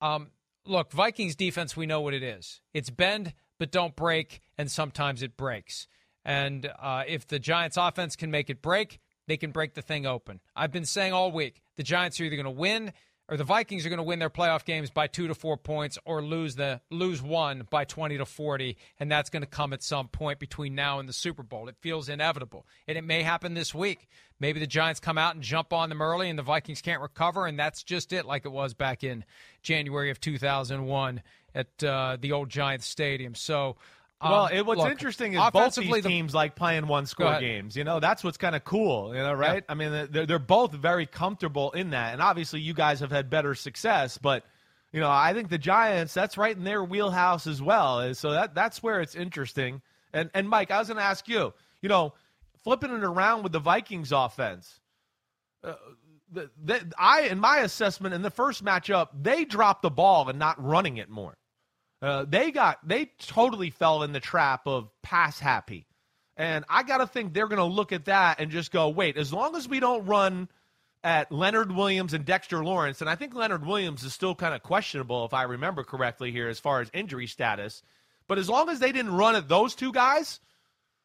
um, look, Vikings defense, we know what it is. It's bend, but don't break, and sometimes it breaks. And uh, if the Giants' offense can make it break, they can break the thing open. I've been saying all week the Giants are either going to win or the Vikings are going to win their playoff games by two to four points or lose the lose one by 20 to 40 and that's going to come at some point between now and the super bowl. It feels inevitable and it may happen this week. Maybe the giants come out and jump on them early and the vikings can't recover and that's just it like it was back in january of 2001 at uh, the old giants stadium. So well, um, it, what's look, interesting is both these teams like playing one score games. You know, that's what's kind of cool. You know, right? Yeah. I mean, they're they're both very comfortable in that, and obviously, you guys have had better success, but. You know, I think the Giants, that's right in their wheelhouse as well. So that that's where it's interesting. And and Mike, I was going to ask you, you know, flipping it around with the Vikings offense. Uh, the, the, I, in my assessment, in the first matchup, they dropped the ball and not running it more. Uh, they got they totally fell in the trap of pass happy. And I got to think they're going to look at that and just go, wait, as long as we don't run at Leonard Williams and Dexter Lawrence, and I think Leonard Williams is still kind of questionable, if I remember correctly here, as far as injury status. But as long as they didn't run at those two guys,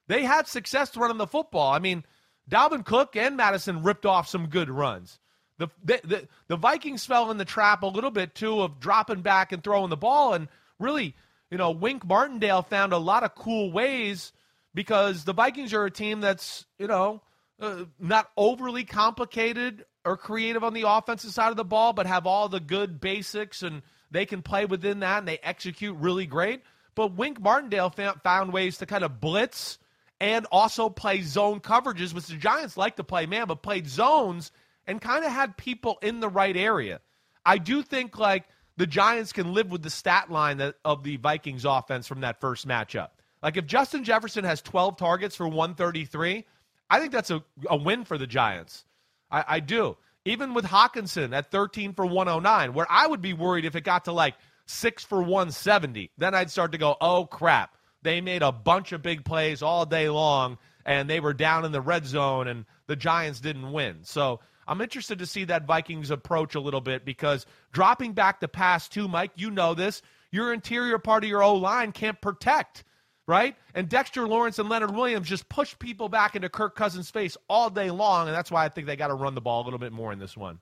they had success running the football. I mean, Dalvin Cook and Mattison ripped off some good runs. The, the, the, the Vikings fell in the trap a little bit, too, of dropping back and throwing the ball. And really, you know, Wink Martindale found a lot of cool ways because the Vikings are a team that's, you know, uh, not overly complicated or creative on the offensive side of the ball, but have all the good basics and they can play within that and they execute really great. But Wink Martindale found ways to kind of blitz and also play zone coverages, which the Giants like to play man, but played zones and kind of had people in the right area. I do think like the Giants can live with the stat line that, of the Vikings offense from that first matchup. Like if Justin Jefferson has 12 targets for 133, I think that's a, a win for the Giants. I, I do. Even with Hockenson at 13 for 109, where I would be worried if it got to like six for 170, then I'd start to go, oh crap. They made a bunch of big plays all day long, and they were down in the red zone, and the Giants didn't win. So I'm interested to see that Vikings approach a little bit because dropping back the pass too, Mike, you know this. Your interior part of your O line can't protect, right? And Dexter Lawrence and Leonard Williams just push people back into Kirk Cousins' face all day long, and that's why I think they got to run the ball a little bit more in this one.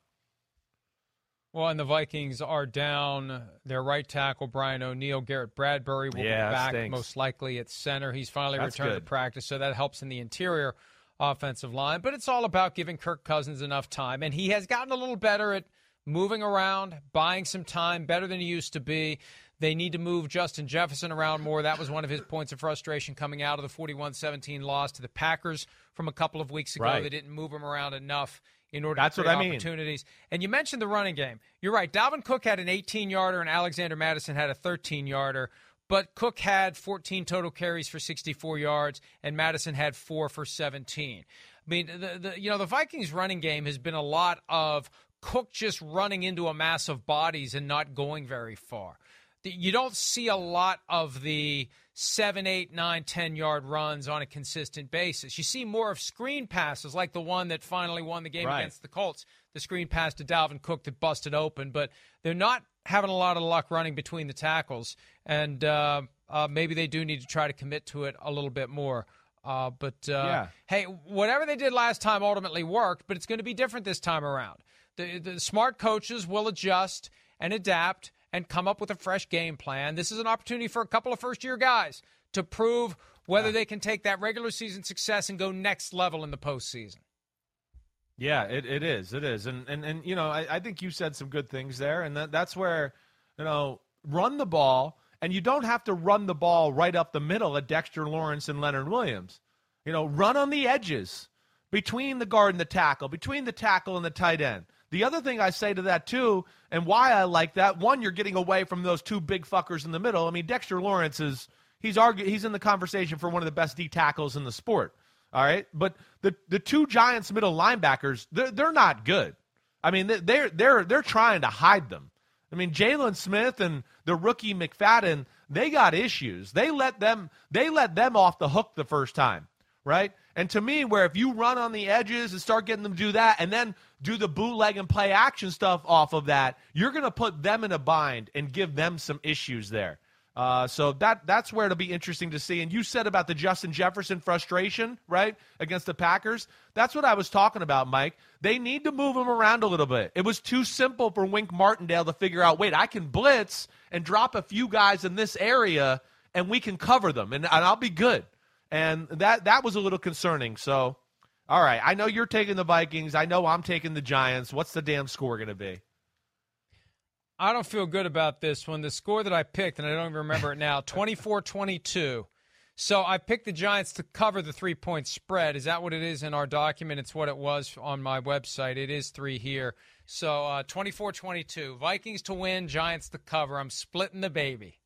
Well, and the Vikings are down their right tackle, Brian O'Neill. Garrett Bradbury will yeah, be back stinks. most likely at center. He's finally That's returned good. to practice, so that helps in the interior offensive line. But it's all about giving Kirk Cousins enough time. And he has gotten a little better at moving around, buying some time, better than he used to be. They need to move Justin Jefferson around more. That was one of his points of frustration coming out of the 41 17 loss to the Packers from a couple of weeks ago. Right. They didn't move him around enough in order That's to create what I opportunities. Mean. And you mentioned the running game. You're right. Dalvin Cook had an 18 yarder and Alexander Mattison had a 13 yarder. But Cook had 14 total carries for 64 yards, and Mattison had four for 17. I mean, the, the you know the Vikings running game has been a lot of Cook just running into a mass of bodies and not going very far. You don't see a lot of the seven, eight, nine, ten yard runs on a consistent basis. You see more of screen passes, like the one that finally won the game right. against the Colts, the screen pass to Dalvin Cook that busted open. But they're not having a lot of luck running between the tackles, and uh, uh, maybe they do need to try to commit to it a little bit more. Uh, but uh, Yeah. hey, whatever they did last time ultimately worked, but it's going to be different this time around. The, the smart coaches will adjust and adapt and come up with a fresh game plan. This is an opportunity for a couple of first year guys to prove whether they can take that regular season success and go next level in the postseason. Yeah, it, it is. It is. And and, and you know, I, I think you said some good things there. And that, that's where, you know, run the ball. And you don't have to run the ball right up the middle at Dexter Lawrence and Leonard Williams. You know, run on the edges between the guard and the tackle, between the tackle and the tight end. The other thing I say to that too, and why I like that, one, you're getting away from those two big fuckers in the middle. I mean, Dexter Lawrence is he's argu- he's in the conversation for one of the best D tackles in the sport. All right, but the the two Giants middle linebackers, they're they're not good. I mean, they- they're they're they're trying to hide them. I mean, Jaylon Smith and the rookie McFadden, they got issues. They let them they let them off the hook the first time, right? And to me, where if you run on the edges and start getting them to do that, and then do the bootleg and play action stuff off of that, you're going to put them in a bind and give them some issues there. Uh, so that that's where it'll be interesting to see. And you said about the Justin Jefferson frustration, right, against the Packers. That's what I was talking about, Mike. They need to move him around a little bit. It was too simple for Wink Martindale to figure out. Wait, I can blitz and drop a few guys in this area, and we can cover them, and, and I'll be good. And that that was a little concerning. So, all right, I know you're taking the Vikings. I know I'm taking the Giants. What's the damn score going to be? I don't feel good about this one. The score that I picked, and I don't even remember it now, 24 22. So I picked the Giants to cover the three point spread. Is that what it is in our document? It's what it was on my website. It is three here. So uh, 24 22. Vikings to win, Giants to cover. I'm splitting the baby.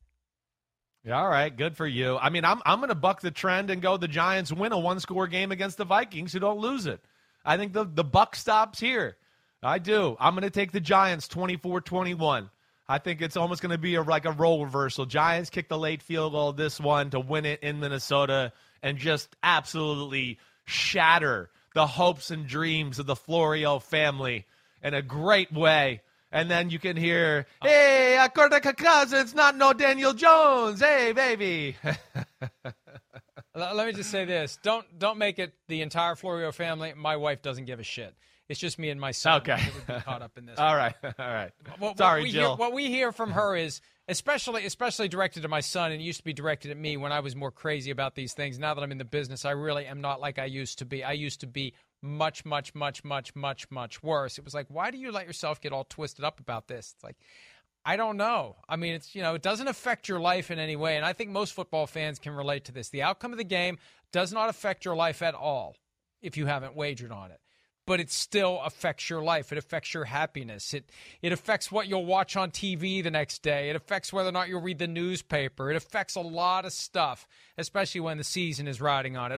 Yeah, all right, good for you. I mean, I'm I'm going to buck the trend and go the Giants win a one-score game against the Vikings who don't lose it. I think the the buck stops here. I do. I'm going to take the Giants 24-21. I think it's almost going to be a, like a role reversal. Giants kick the late field goal this one to win it in Minnesota and just absolutely shatter the hopes and dreams of the Florio family in a great way. And then you can hear, oh. "Hey, a Kirk-a Cousins, not no Daniel Jones. Hey, baby." <laughs> Let me just say this: don't don't make it the entire Florio family. My wife doesn't give a shit. It's just me and my son. Okay. would be caught up in this. <laughs> all right, <laughs> all right. What, Sorry, what we Jill. Hear, what we hear from <laughs> her is, especially especially directed to my son, and it used to be directed at me when I was more crazy about these things. Now that I'm in the business, I really am not like I used to be. I used to be much, much, much, much, much, much worse. It was like, why do you let yourself get all twisted up about this? It's like, I don't know. I mean, it's you know, it doesn't affect your life in any way, and I think most football fans can relate to this. The outcome of the game does not affect your life at all if you haven't wagered on it but it still affects your life. It affects your happiness. It it affects what you'll watch on TV the next day. It affects whether or not you'll read the newspaper. It affects a lot of stuff, especially when the season is riding on it.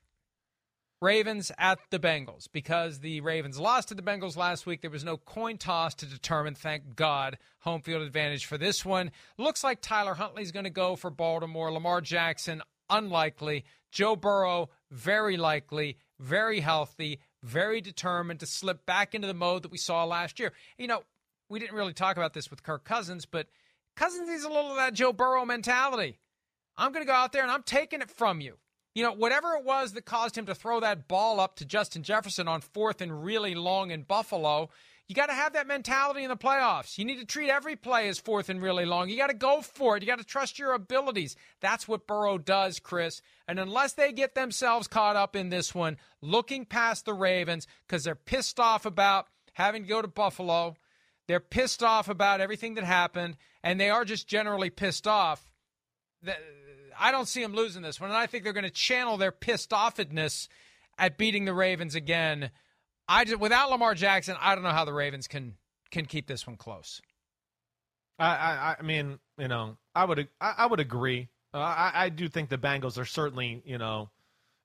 Ravens at the Bengals because the Ravens lost to the Bengals last week. There was no coin toss to determine, thank God, home field advantage for this one. Looks like Tyler Huntley's going to go for Baltimore. Lamar Jackson, unlikely. Joe Burrow, very likely, very healthy, very determined to slip back into the mode that we saw last year. You know, we didn't really talk about this with Kirk Cousins, but Cousins needs a little of that Joe Burrow mentality. I'm going to go out there and I'm taking it from you. You know, whatever it was that caused him to throw that ball up to Justin Jefferson on fourth and really long in Buffalo, you got to have that mentality in the playoffs. You need to treat every play as fourth and really long. You got to go for it. You got to trust your abilities. That's what Burrow does, Chris. And unless they get themselves caught up in this one, looking past the Ravens because they're pissed off about having to go to Buffalo, they're pissed off about everything that happened, and they are just generally pissed off. I don't see them losing this one, and I think they're going to channel their pissed offedness at beating the Ravens again. I just, without Lamar Jackson, I don't know how the Ravens can can keep this one close. I I, I mean, you know, I would I, I would agree. Uh, I I do think the Bengals are certainly you know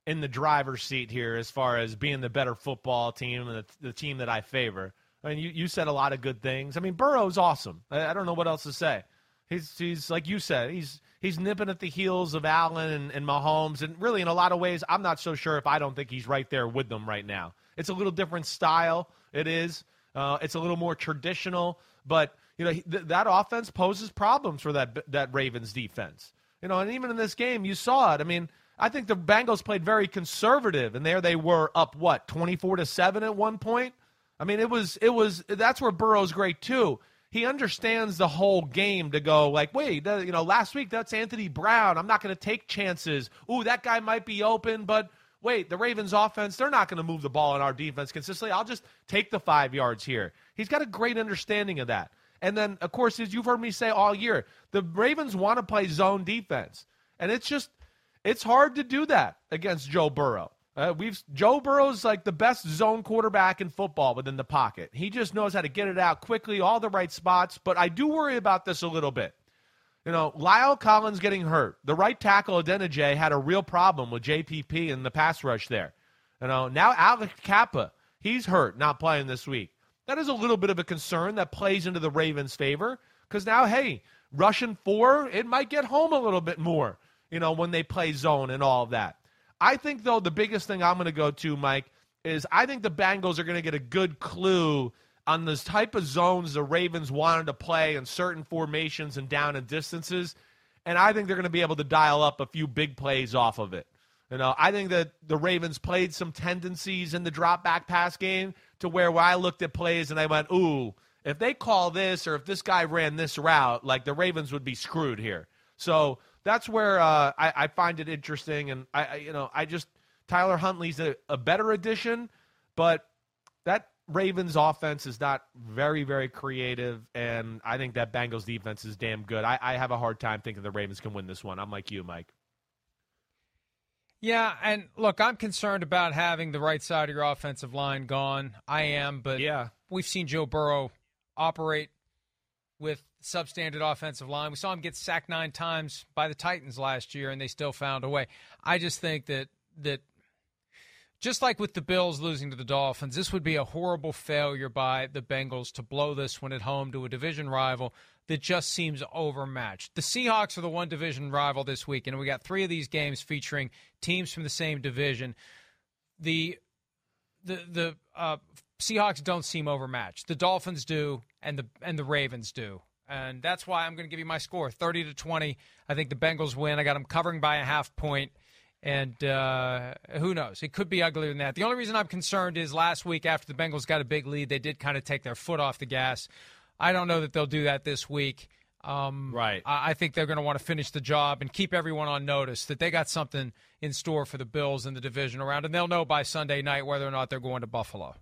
in the driver's seat here as far as being the better football team and the, the team that I favor. I mean, you, you said a lot of good things. I mean, Burrow's awesome. I, I don't know what else to say. He's he's like you said. He's he's nipping at the heels of Allen and, and Mahomes, and really in a lot of ways, I'm not so sure if I don't think he's right there with them right now. It's a little different style. It is. Uh, it's a little more traditional, but you know th- that offense poses problems for that that Ravens defense. You know, and even in this game, you saw it. I mean, I think the Bengals played very conservative, and there they were up what 24 to seven at one point. I mean, it was it was that's where Burrow's great too. He understands the whole game to go like, wait, you know, last week that's Anthony Brown. I'm not going to take chances. Ooh, that guy might be open, but wait, the Ravens offense, they're not going to move the ball in our defense consistently. I'll just take the five yards here. He's got a great understanding of that. And then, of course, as you've heard me say all year, the Ravens want to play zone defense. And it's just, it's hard to do that against Joe Burrow. Uh, we've Joe Burrow's like the best zone quarterback in football within the pocket. He just knows how to get it out quickly, all the right spots. But I do worry about this a little bit. You know, La'el Collins getting hurt. The right tackle, Adeniji, had a real problem with JPP in the pass rush there. You know, now Alex Cappa, he's hurt, not playing this week. That is a little bit of a concern that plays into the Ravens' favor because now, hey, Russian four, it might get home a little bit more, you know, when they play zone and all of that. I think, though, the biggest thing I'm going to go to, Mike, is I think the Bengals are going to get a good clue on the type of zones the Ravens wanted to play in certain formations and down and distances. And I think they're going to be able to dial up a few big plays off of it. You know, I think that the Ravens played some tendencies in the drop back pass game to where, where I looked at plays and I went, ooh, if they call this or if this guy ran this route, like the Ravens would be screwed here. So that's where uh, I, I, find it interesting. And I, I, you know, I just Tyler Huntley's a, a better addition, but that Ravens offense is not very, very creative, and I think that Bengals defense is damn good. I, I have a hard time thinking the Ravens can win this one. I'm like you, Mike. Yeah, and look, I'm concerned about having the right side of your offensive line gone. I am, but yeah, we've seen Joe Burrow operate with substandard offensive line. We saw him get sacked nine times by the Titans last year, and they still found a way. I just think that that just like with the Bills losing to the Dolphins, this would be a horrible failure by the Bengals to blow this one at home to a division rival that just seems overmatched. The Seahawks are the one division rival this week, and we got three of these games featuring teams from the same division. The the the uh, Seahawks don't seem overmatched. The Dolphins do, and the and the Ravens do, and that's why I'm going to give you my score: thirty to twenty. I think the Bengals win. I got them covering by a half point. And uh, who knows? It could be uglier than that. The only reason I'm concerned is last week after the Bengals got a big lead, they did kind of take their foot off the gas. I don't know that they'll do that this week. Um, right. I, I think they're going to want to finish the job and keep everyone on notice that they got something in store for the Bills in the division around, and they'll know by Sunday night whether or not they're going to Buffalo.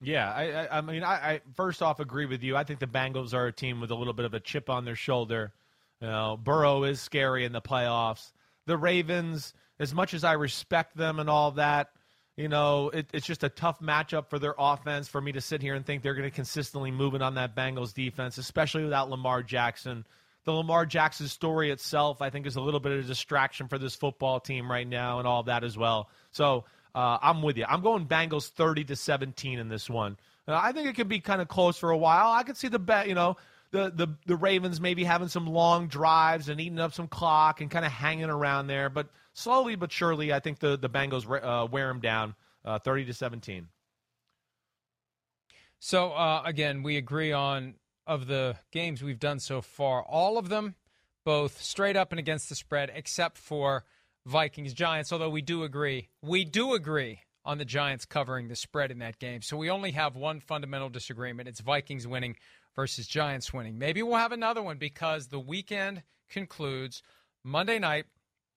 Yeah, I, I, mean, I, I, first off agree with you. I think the Bengals are a team with a little bit of a chip on their shoulder. You know, Burrow is scary in the playoffs the Ravens, as much as I respect them and all that, you know, it, it's just a tough matchup for their offense for me to sit here and think they're going to consistently move it on that Bengals defense, especially without Lamar Jackson. The Lamar Jackson story itself, I think, is a little bit of a distraction for this football team right now and all that as well. So, uh, I'm with you. I'm going Bengals 30 to 17 in this one. Uh, I think it could be kind of close for a while. I could see the bet, you know, the, the the Ravens maybe having some long drives and eating up some clock and kind of hanging around there, but slowly but surely, I think the the Bengals uh, wear them down, uh, 30 to 17. So uh, again, we agree on of the games we've done so far, all of them, both straight up and against the spread, except for Vikings Giants. Although we do agree, we do agree on the Giants covering the spread in that game. So we only have one fundamental disagreement. It's Vikings winning versus Giants winning. Maybe we'll have another one because the weekend concludes Monday night,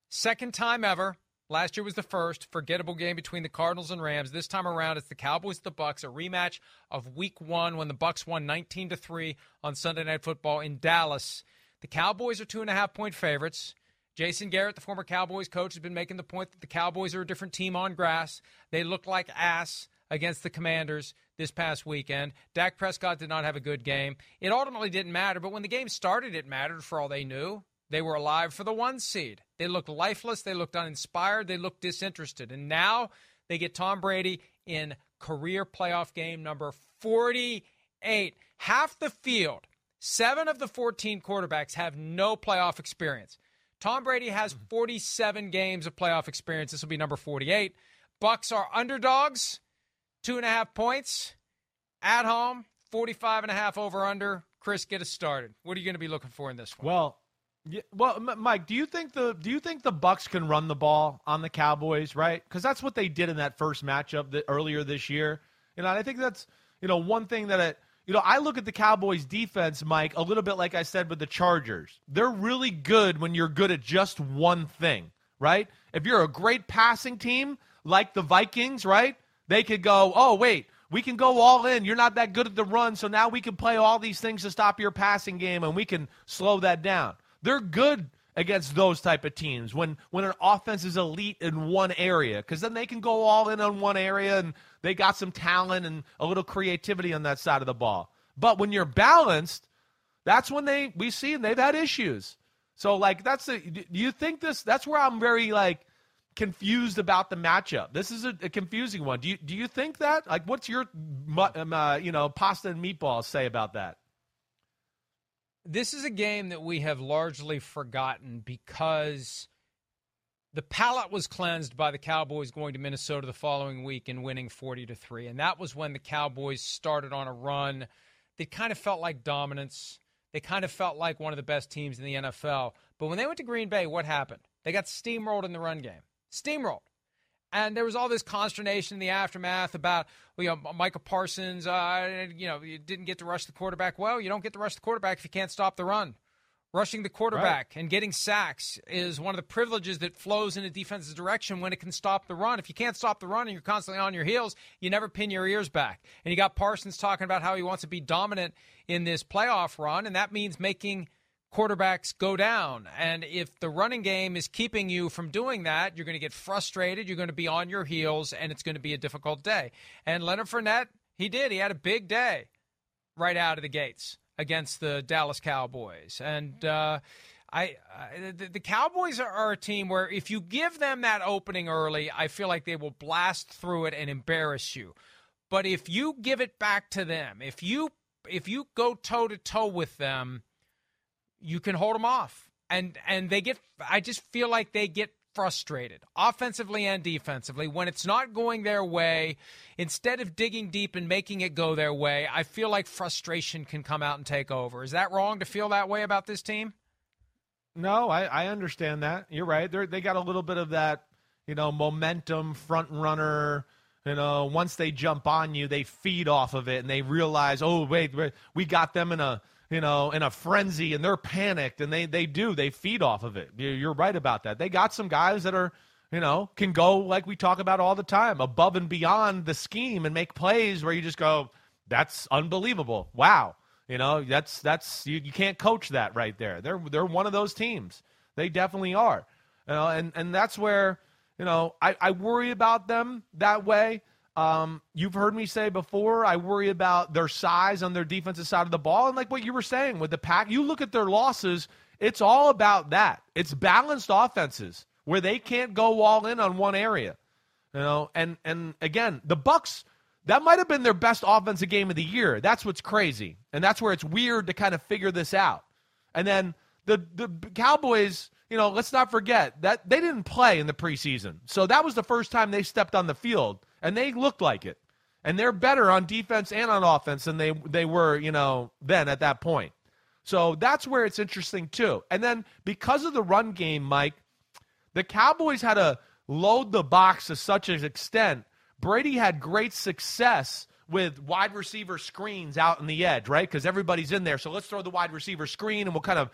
second time ever Last year was the first forgettable game between the Cardinals and Rams. This time around, it's the Cowboys the Bucks, a rematch of Week One when the Bucks won 19 to three on Sunday Night Football in Dallas. The Cowboys are two and a half point favorites. Jason Garrett, the former Cowboys coach, has been making the point that the Cowboys are a different team on grass. They look like ass against the Commanders this past weekend. Dak Prescott did not have a good game. It ultimately didn't matter, but when the game started, it mattered for all they knew. They were alive for the one seed. They looked lifeless. They looked uninspired. They looked disinterested. And now they get Tom Brady in career playoff game number 48. Half the field, seven of the 14 quarterbacks have no playoff experience. Tom Brady has 47 games of playoff experience. This will be number 48. Bucks are underdogs, two and a half points at home, 45 and a half over under. Chris, get us started. What are you going to be looking for in this one? Well, yeah, well, Mike, do you think the do you think the Bucks can run the ball on the Cowboys, right? Because that's what they did in that first matchup that, earlier this year. You know, I think that's you know one thing that it, you know I look at the Cowboys defense, Mike, a little bit like I said with the Chargers. They're really good when you're good at just one thing, right? If you're a great passing team like the Vikings, right? They could go, oh wait, we can go all in. You're not that good at the run, so now we can play all these things to stop your passing game, and we can slow that down. They're good against those type of teams when when an offense is elite in one area because then they can go all in on one area and they got some talent and a little creativity on that side of the ball. But when you're balanced, that's when they we see and they've had issues. So like that's a, do you think this that's where I'm very like confused about the matchup. This is a, a confusing one. Do you do you think that like what's your um, uh, you know pasta and meatballs say about that? This is a game that we have largely forgotten because the palate was cleansed by the Cowboys going to Minnesota the following week and winning 40 to 3 and that was when the Cowboys started on a run that kind of felt like dominance. They kind of felt like one of the best teams in the NFL but when they went to Green Bay what happened? They got steamrolled in the run game. Steamrolled and there was all this consternation in the aftermath about, you know, Micah Parsons, uh, you know, you didn't get to rush the quarterback. Well, you don't get to rush the quarterback if you can't stop the run. Rushing the quarterback right. and getting sacks is one of the privileges that flows in a defense's direction when it can stop the run. If you can't stop the run and you're constantly on your heels, you never pin your ears back. And you got Parsons talking about how he wants to be dominant in this playoff run, and that means making – quarterbacks go down. And if the running game is keeping you from doing that, you're going to get frustrated. You're going to be on your heels, and it's going to be a difficult day. And Leonard Fournette, he did. He had a big day right out of the gates against the Dallas Cowboys. And, uh, I, I the, the, Cowboys are, are, a team where if you give them that opening early, I feel like they will blast through it and embarrass you. But if you give it back to them, if you if you go toe to toe with them, you can hold them off. And and they get I just feel like they get frustrated offensively and defensively when it's not going their way. Instead of digging deep and making it go their way i feel like frustration can come out and take over. Is that wrong to feel that way about this team? No i, I understand that. You're right. They're, they got a little bit of that you know momentum front runner you know once they jump on you they feed off of it and they realize oh wait we got them in a you know, in a frenzy and they're panicked and they, they do. They feed off of it. You're right about that. They got some guys that are, you know, can go like we talk about all the time, above and beyond the scheme and make plays where you just go, that's unbelievable. Wow. You know, that's that's you, you can't coach that right there. They're they're one of those teams. They definitely are. You know, and, and that's where, you know, I, I worry about them that way. Um, you've heard me say before, I worry about their size on their defensive side of the ball. And like what you were saying with the pack, you look at their losses, it's all about that. It's balanced offenses where they can't go all in on one area. You know, and and again, the Bucks that might have been their best offensive game of the year. That's what's crazy. And that's where it's weird to kind of figure this out. And then the the Cowboys, you know, let's not forget that they didn't play in the preseason. So that was the first time they stepped on the field and they looked like it. And they're better on defense and on offense than they they were, you know, then at that point. So that's where it's interesting too. And then because of the run game, Mike, the Cowboys had to load the box to such an extent. Brady had great success with wide receiver screens out in the edge, right? Because everybody's in there. So let's throw the wide receiver screen and we'll kind of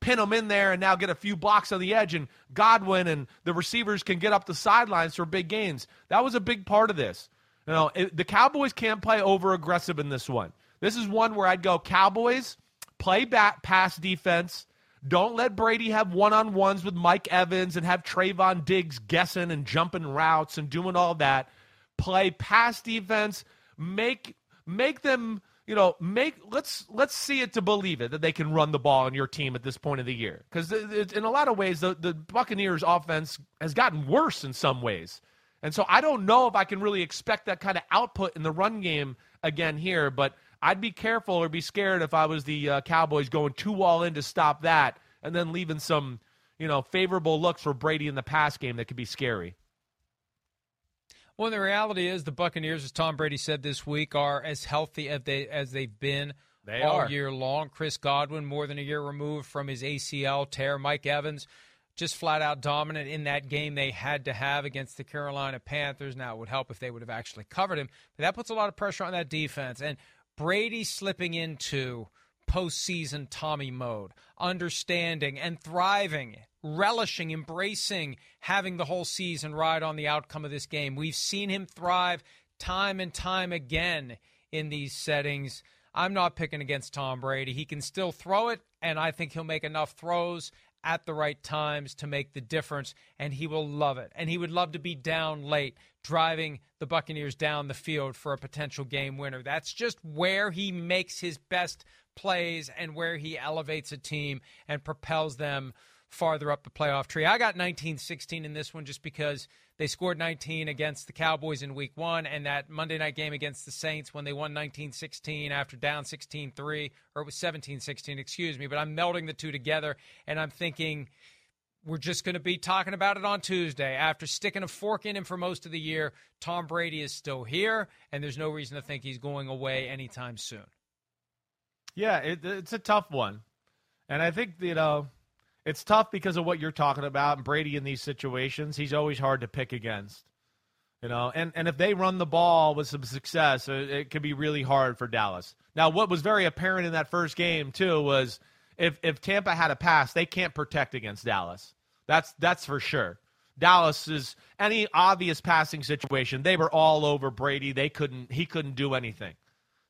pin them in there and now get a few blocks on the edge. And Godwin and the receivers can get up the sidelines for big gains. That was a big part of this. You know, it, the Cowboys can't play over aggressive in this one. This is one where I'd go Cowboys, play back pass defense. Don't let Brady have one on ones with Mike Evans and have Trevon Diggs guessing and jumping routes and doing all that. Play pass defense make make them you know make let's let's see it to believe it that they can run the ball on your team at this point of the year. Because in a lot of ways the, the buccaneers offense has gotten worse in some ways. And so i don't know if i can really expect that kind of output in the run game again here but i'd be careful or be scared if i was the uh, cowboys going too all in to stop that and then leaving some you know favorable looks for brady in the pass game that could be scary well, the reality is the Buccaneers, as Tom Brady said this week, are as healthy as they as they've been they all are. year long. Chris Godwin, more than a year removed from his ACL tear. Mike Evans, just flat out dominant in that game they had to have against the Carolina Panthers. Now it would help if they would have actually covered him, but that puts a lot of pressure on that defense. And Brady slipping into postseason Tommy mode, understanding and thriving, relishing, embracing having the whole season ride on the outcome of this game. We've seen him thrive time and time again in these settings. I'm not picking against Tom Brady. He can still throw it, and I think he'll make enough throws at the right times to make the difference, and he will love it. And he would love to be down late, driving the Buccaneers down the field for a potential game winner. That's just where he makes his best plays and where he elevates a team and propels them farther up the playoff tree. I got 19-16 in this one just because they scored 19 against the Cowboys in week 1 and that Monday night game against the Saints when they won 19-16 after down 16-3 or it was 17-16, excuse me, but I'm melding the two together and I'm thinking we're just going to be talking about it on Tuesday. After sticking a fork in him for most of the year, Tom Brady is still here, and there's no reason to think he's going away anytime soon. Yeah, it, it's a tough one. And I think, you know, it's tough because of what you're talking about. And Brady in these situations, he's always hard to pick against. You know, and, and if they run the ball with some success, it, it could be really hard for Dallas. Now, what was very apparent in that first game, too, was if, if Tampa had a pass, they can't protect against Dallas. That's that's for sure. Dallas is any obvious passing situation, they were all over Brady. They couldn't he couldn't do anything.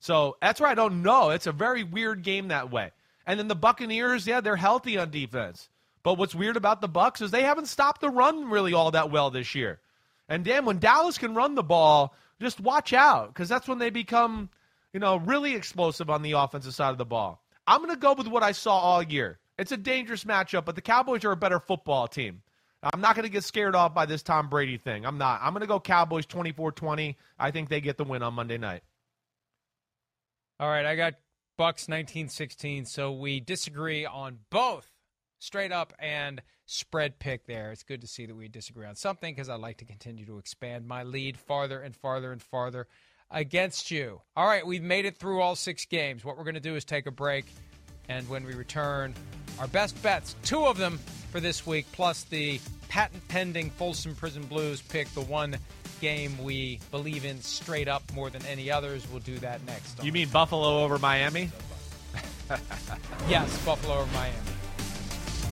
So that's where I don't know. It's a very weird game that way. And then the Buccaneers, yeah, they're healthy on defense. But what's weird about the Bucks is they haven't stopped the run really all that well this year. And damn, when Dallas can run the ball, just watch out because that's when they become, you know, really explosive on the offensive side of the ball. I'm going to go with what I saw all year. It's a dangerous matchup, but the Cowboys are a better football team. I'm not going to get scared off by this Tom Brady thing. I'm not. I'm going to go Cowboys 24 20. I think they get the win on Monday night. All right, I got Bucks 1916, so we disagree on both straight up and spread pick there. It's good to see that we disagree on something because I like to continue to expand my lead farther and farther and farther against you. All right, we've made it through all six games. What we're going to do is take a break, and when we return, our best bets, two of them for this week, plus the patent pending Folsom Prison Blues pick, the one game we believe in straight up more than any others. We'll do that next. You mean Buffalo over Miami? <laughs> yes, Buffalo over Miami.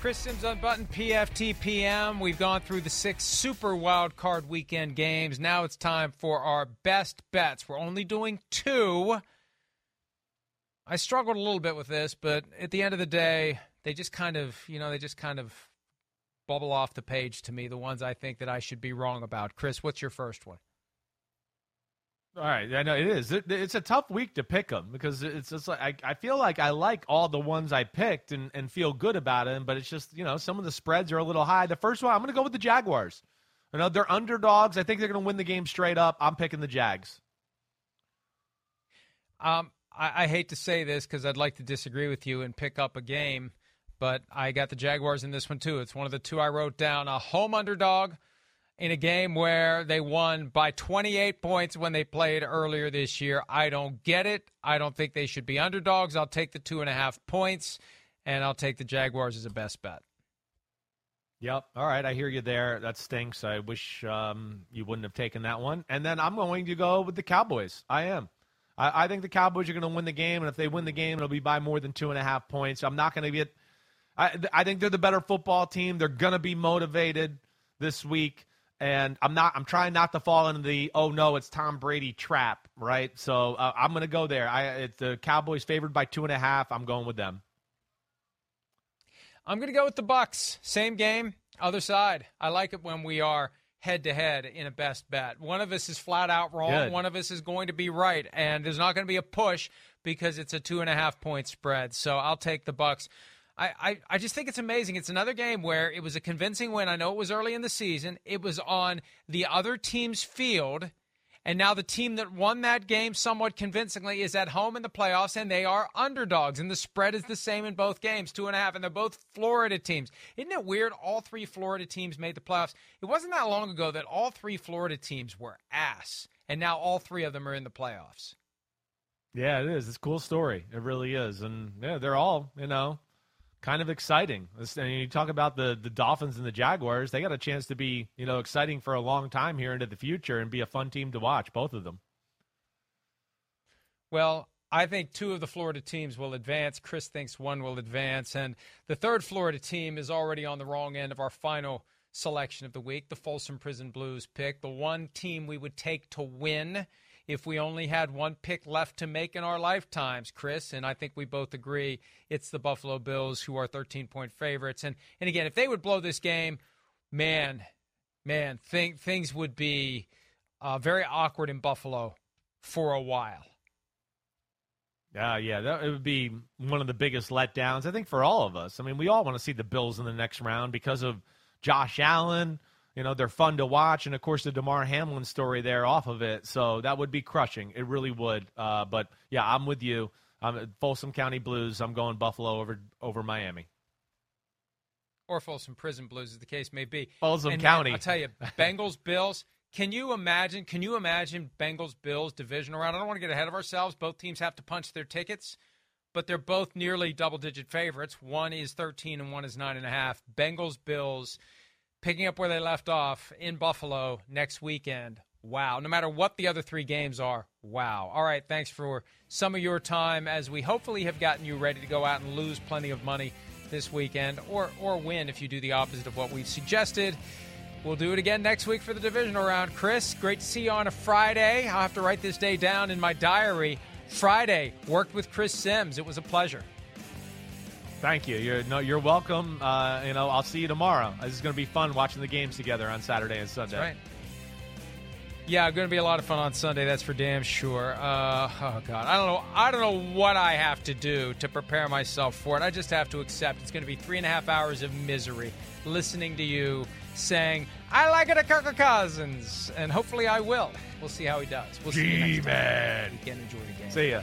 Chris Simms unbuttoned PFT PM. We've gone through the six super wild card weekend games. Now it's time for our best bets. We're only doing two. I struggled a little bit with this, but at the end of the day, they just kind of, you know, they just kind of bubble off the page to me, the ones I think that I should be wrong about. Chris, what's your first one? All right, I know it is. It, it's a tough week to pick them because it's just like I, I feel like I like all the ones I picked and, and feel good about them, but it's just you know some of the spreads are a little high. The first one I'm going to go with the Jaguars. You know they're underdogs. I think they're going to win the game straight up. I'm picking the Jags. Um, I, I hate to say this because I'd like to disagree with you and pick up a game, but I got the Jaguars in this one too. It's one of the two I wrote down. A home underdog in a game where they won by 28 points when they played earlier this year. I don't get it. I don't think they should be underdogs. I'll take the two and a half points, and I'll take the Jaguars as a best bet. Yep. All right. I hear you there. That stinks. I wish um, you wouldn't have taken that one. And then I'm going to go with the Cowboys. I am. I, I think the Cowboys are going to win the game, and if they win the game, it'll be by more than two and a half points. I'm not going to get. I, I think they're the better football team. They're going to be motivated this week and I'm not. I'm trying not to fall into the oh no, it's Tom Brady trap, right? So uh, I'm going to go there. I it's the Cowboys favored by two and a half. I'm going with them. I'm going to go with the Bucks. Same game, other side. I like it when we are head to head in a best bet. One of us is flat out wrong. Good. One of us is going to be right, and there's not going to be a push because it's a two and a half point spread. So I'll take the Bucks. I, I, I just think it's amazing. It's another game where it was a convincing win. I know it was early in the season. It was on the other team's field. And now the team that won that game somewhat convincingly is at home in the playoffs, and they are underdogs. And the spread is the same in both games, two and a half. And they're both Florida teams. Isn't it weird? All three Florida teams made the playoffs. It wasn't that long ago that all three Florida teams were ass, and now all three of them are in the playoffs. Yeah, it is. It's a cool story. It really is. And yeah, they're all, you know, kind of exciting. And you talk about the the Dolphins and the Jaguars; they got a chance to be you know exciting for a long time here into the future and be a fun team to watch. Both of them. Well, I think two of the Florida teams will advance. Chris thinks one will advance, and the third Florida team is already on the wrong end of our final selection of the week. The Folsom Prison Blues pick the one team we would take to win if we only had one pick left to make in our lifetimes, Chris, and I think we both agree it's the Buffalo Bills who are 13 point favorites. And and again, if they would blow this game, man, man, think, things would be uh, very awkward in Buffalo for a while. Yeah, yeah, that it would be one of the biggest letdowns I think for all of us. I mean, we all want to see the Bills in the next round because of Josh Allen, you know, they're fun to watch, and of course the Damar Hamlin story there off of it. So that would be crushing. It really would. Uh, but yeah, I'm with you. I'm at Folsom County Blues. I'm going Buffalo over over Miami. Or Folsom Prison Blues, as the case may be. Folsom And, County. I'll tell you, Bengals <laughs> Bills. Can you imagine? Can you imagine Bengals Bills divisional round? I don't want to get ahead of ourselves. Both teams have to punch their tickets, but they're both nearly double digit favorites. One is 13 and one is nine and a half. Bengals Bills picking up where they left off in Buffalo next weekend. Wow. No matter what the other three games are, wow. All right. Thanks for some of your time as we hopefully have gotten you ready to go out and lose plenty of money this weekend or, or win if you do the opposite of what we've suggested. We'll do it again next week for the divisional round. Chris, great to see you on a Friday. I'll have to write this day down in my diary. Friday, worked with Chris Simms. It was a pleasure. Thank you. You're no, you're welcome. Uh, you know, I'll see you tomorrow. This is going to be fun watching the games together on Saturday and Sunday. That's right. Yeah, going to be a lot of fun on Sunday. That's for damn sure. Uh, oh God, I don't know. I don't know what I have to do to prepare myself for it. I just have to accept it's going to be three and a half hours of misery listening to you saying I like it at Kirk Cousins, and hopefully I will. We'll see how he does. We'll see you next time. G-Man. You can enjoy the game. See ya.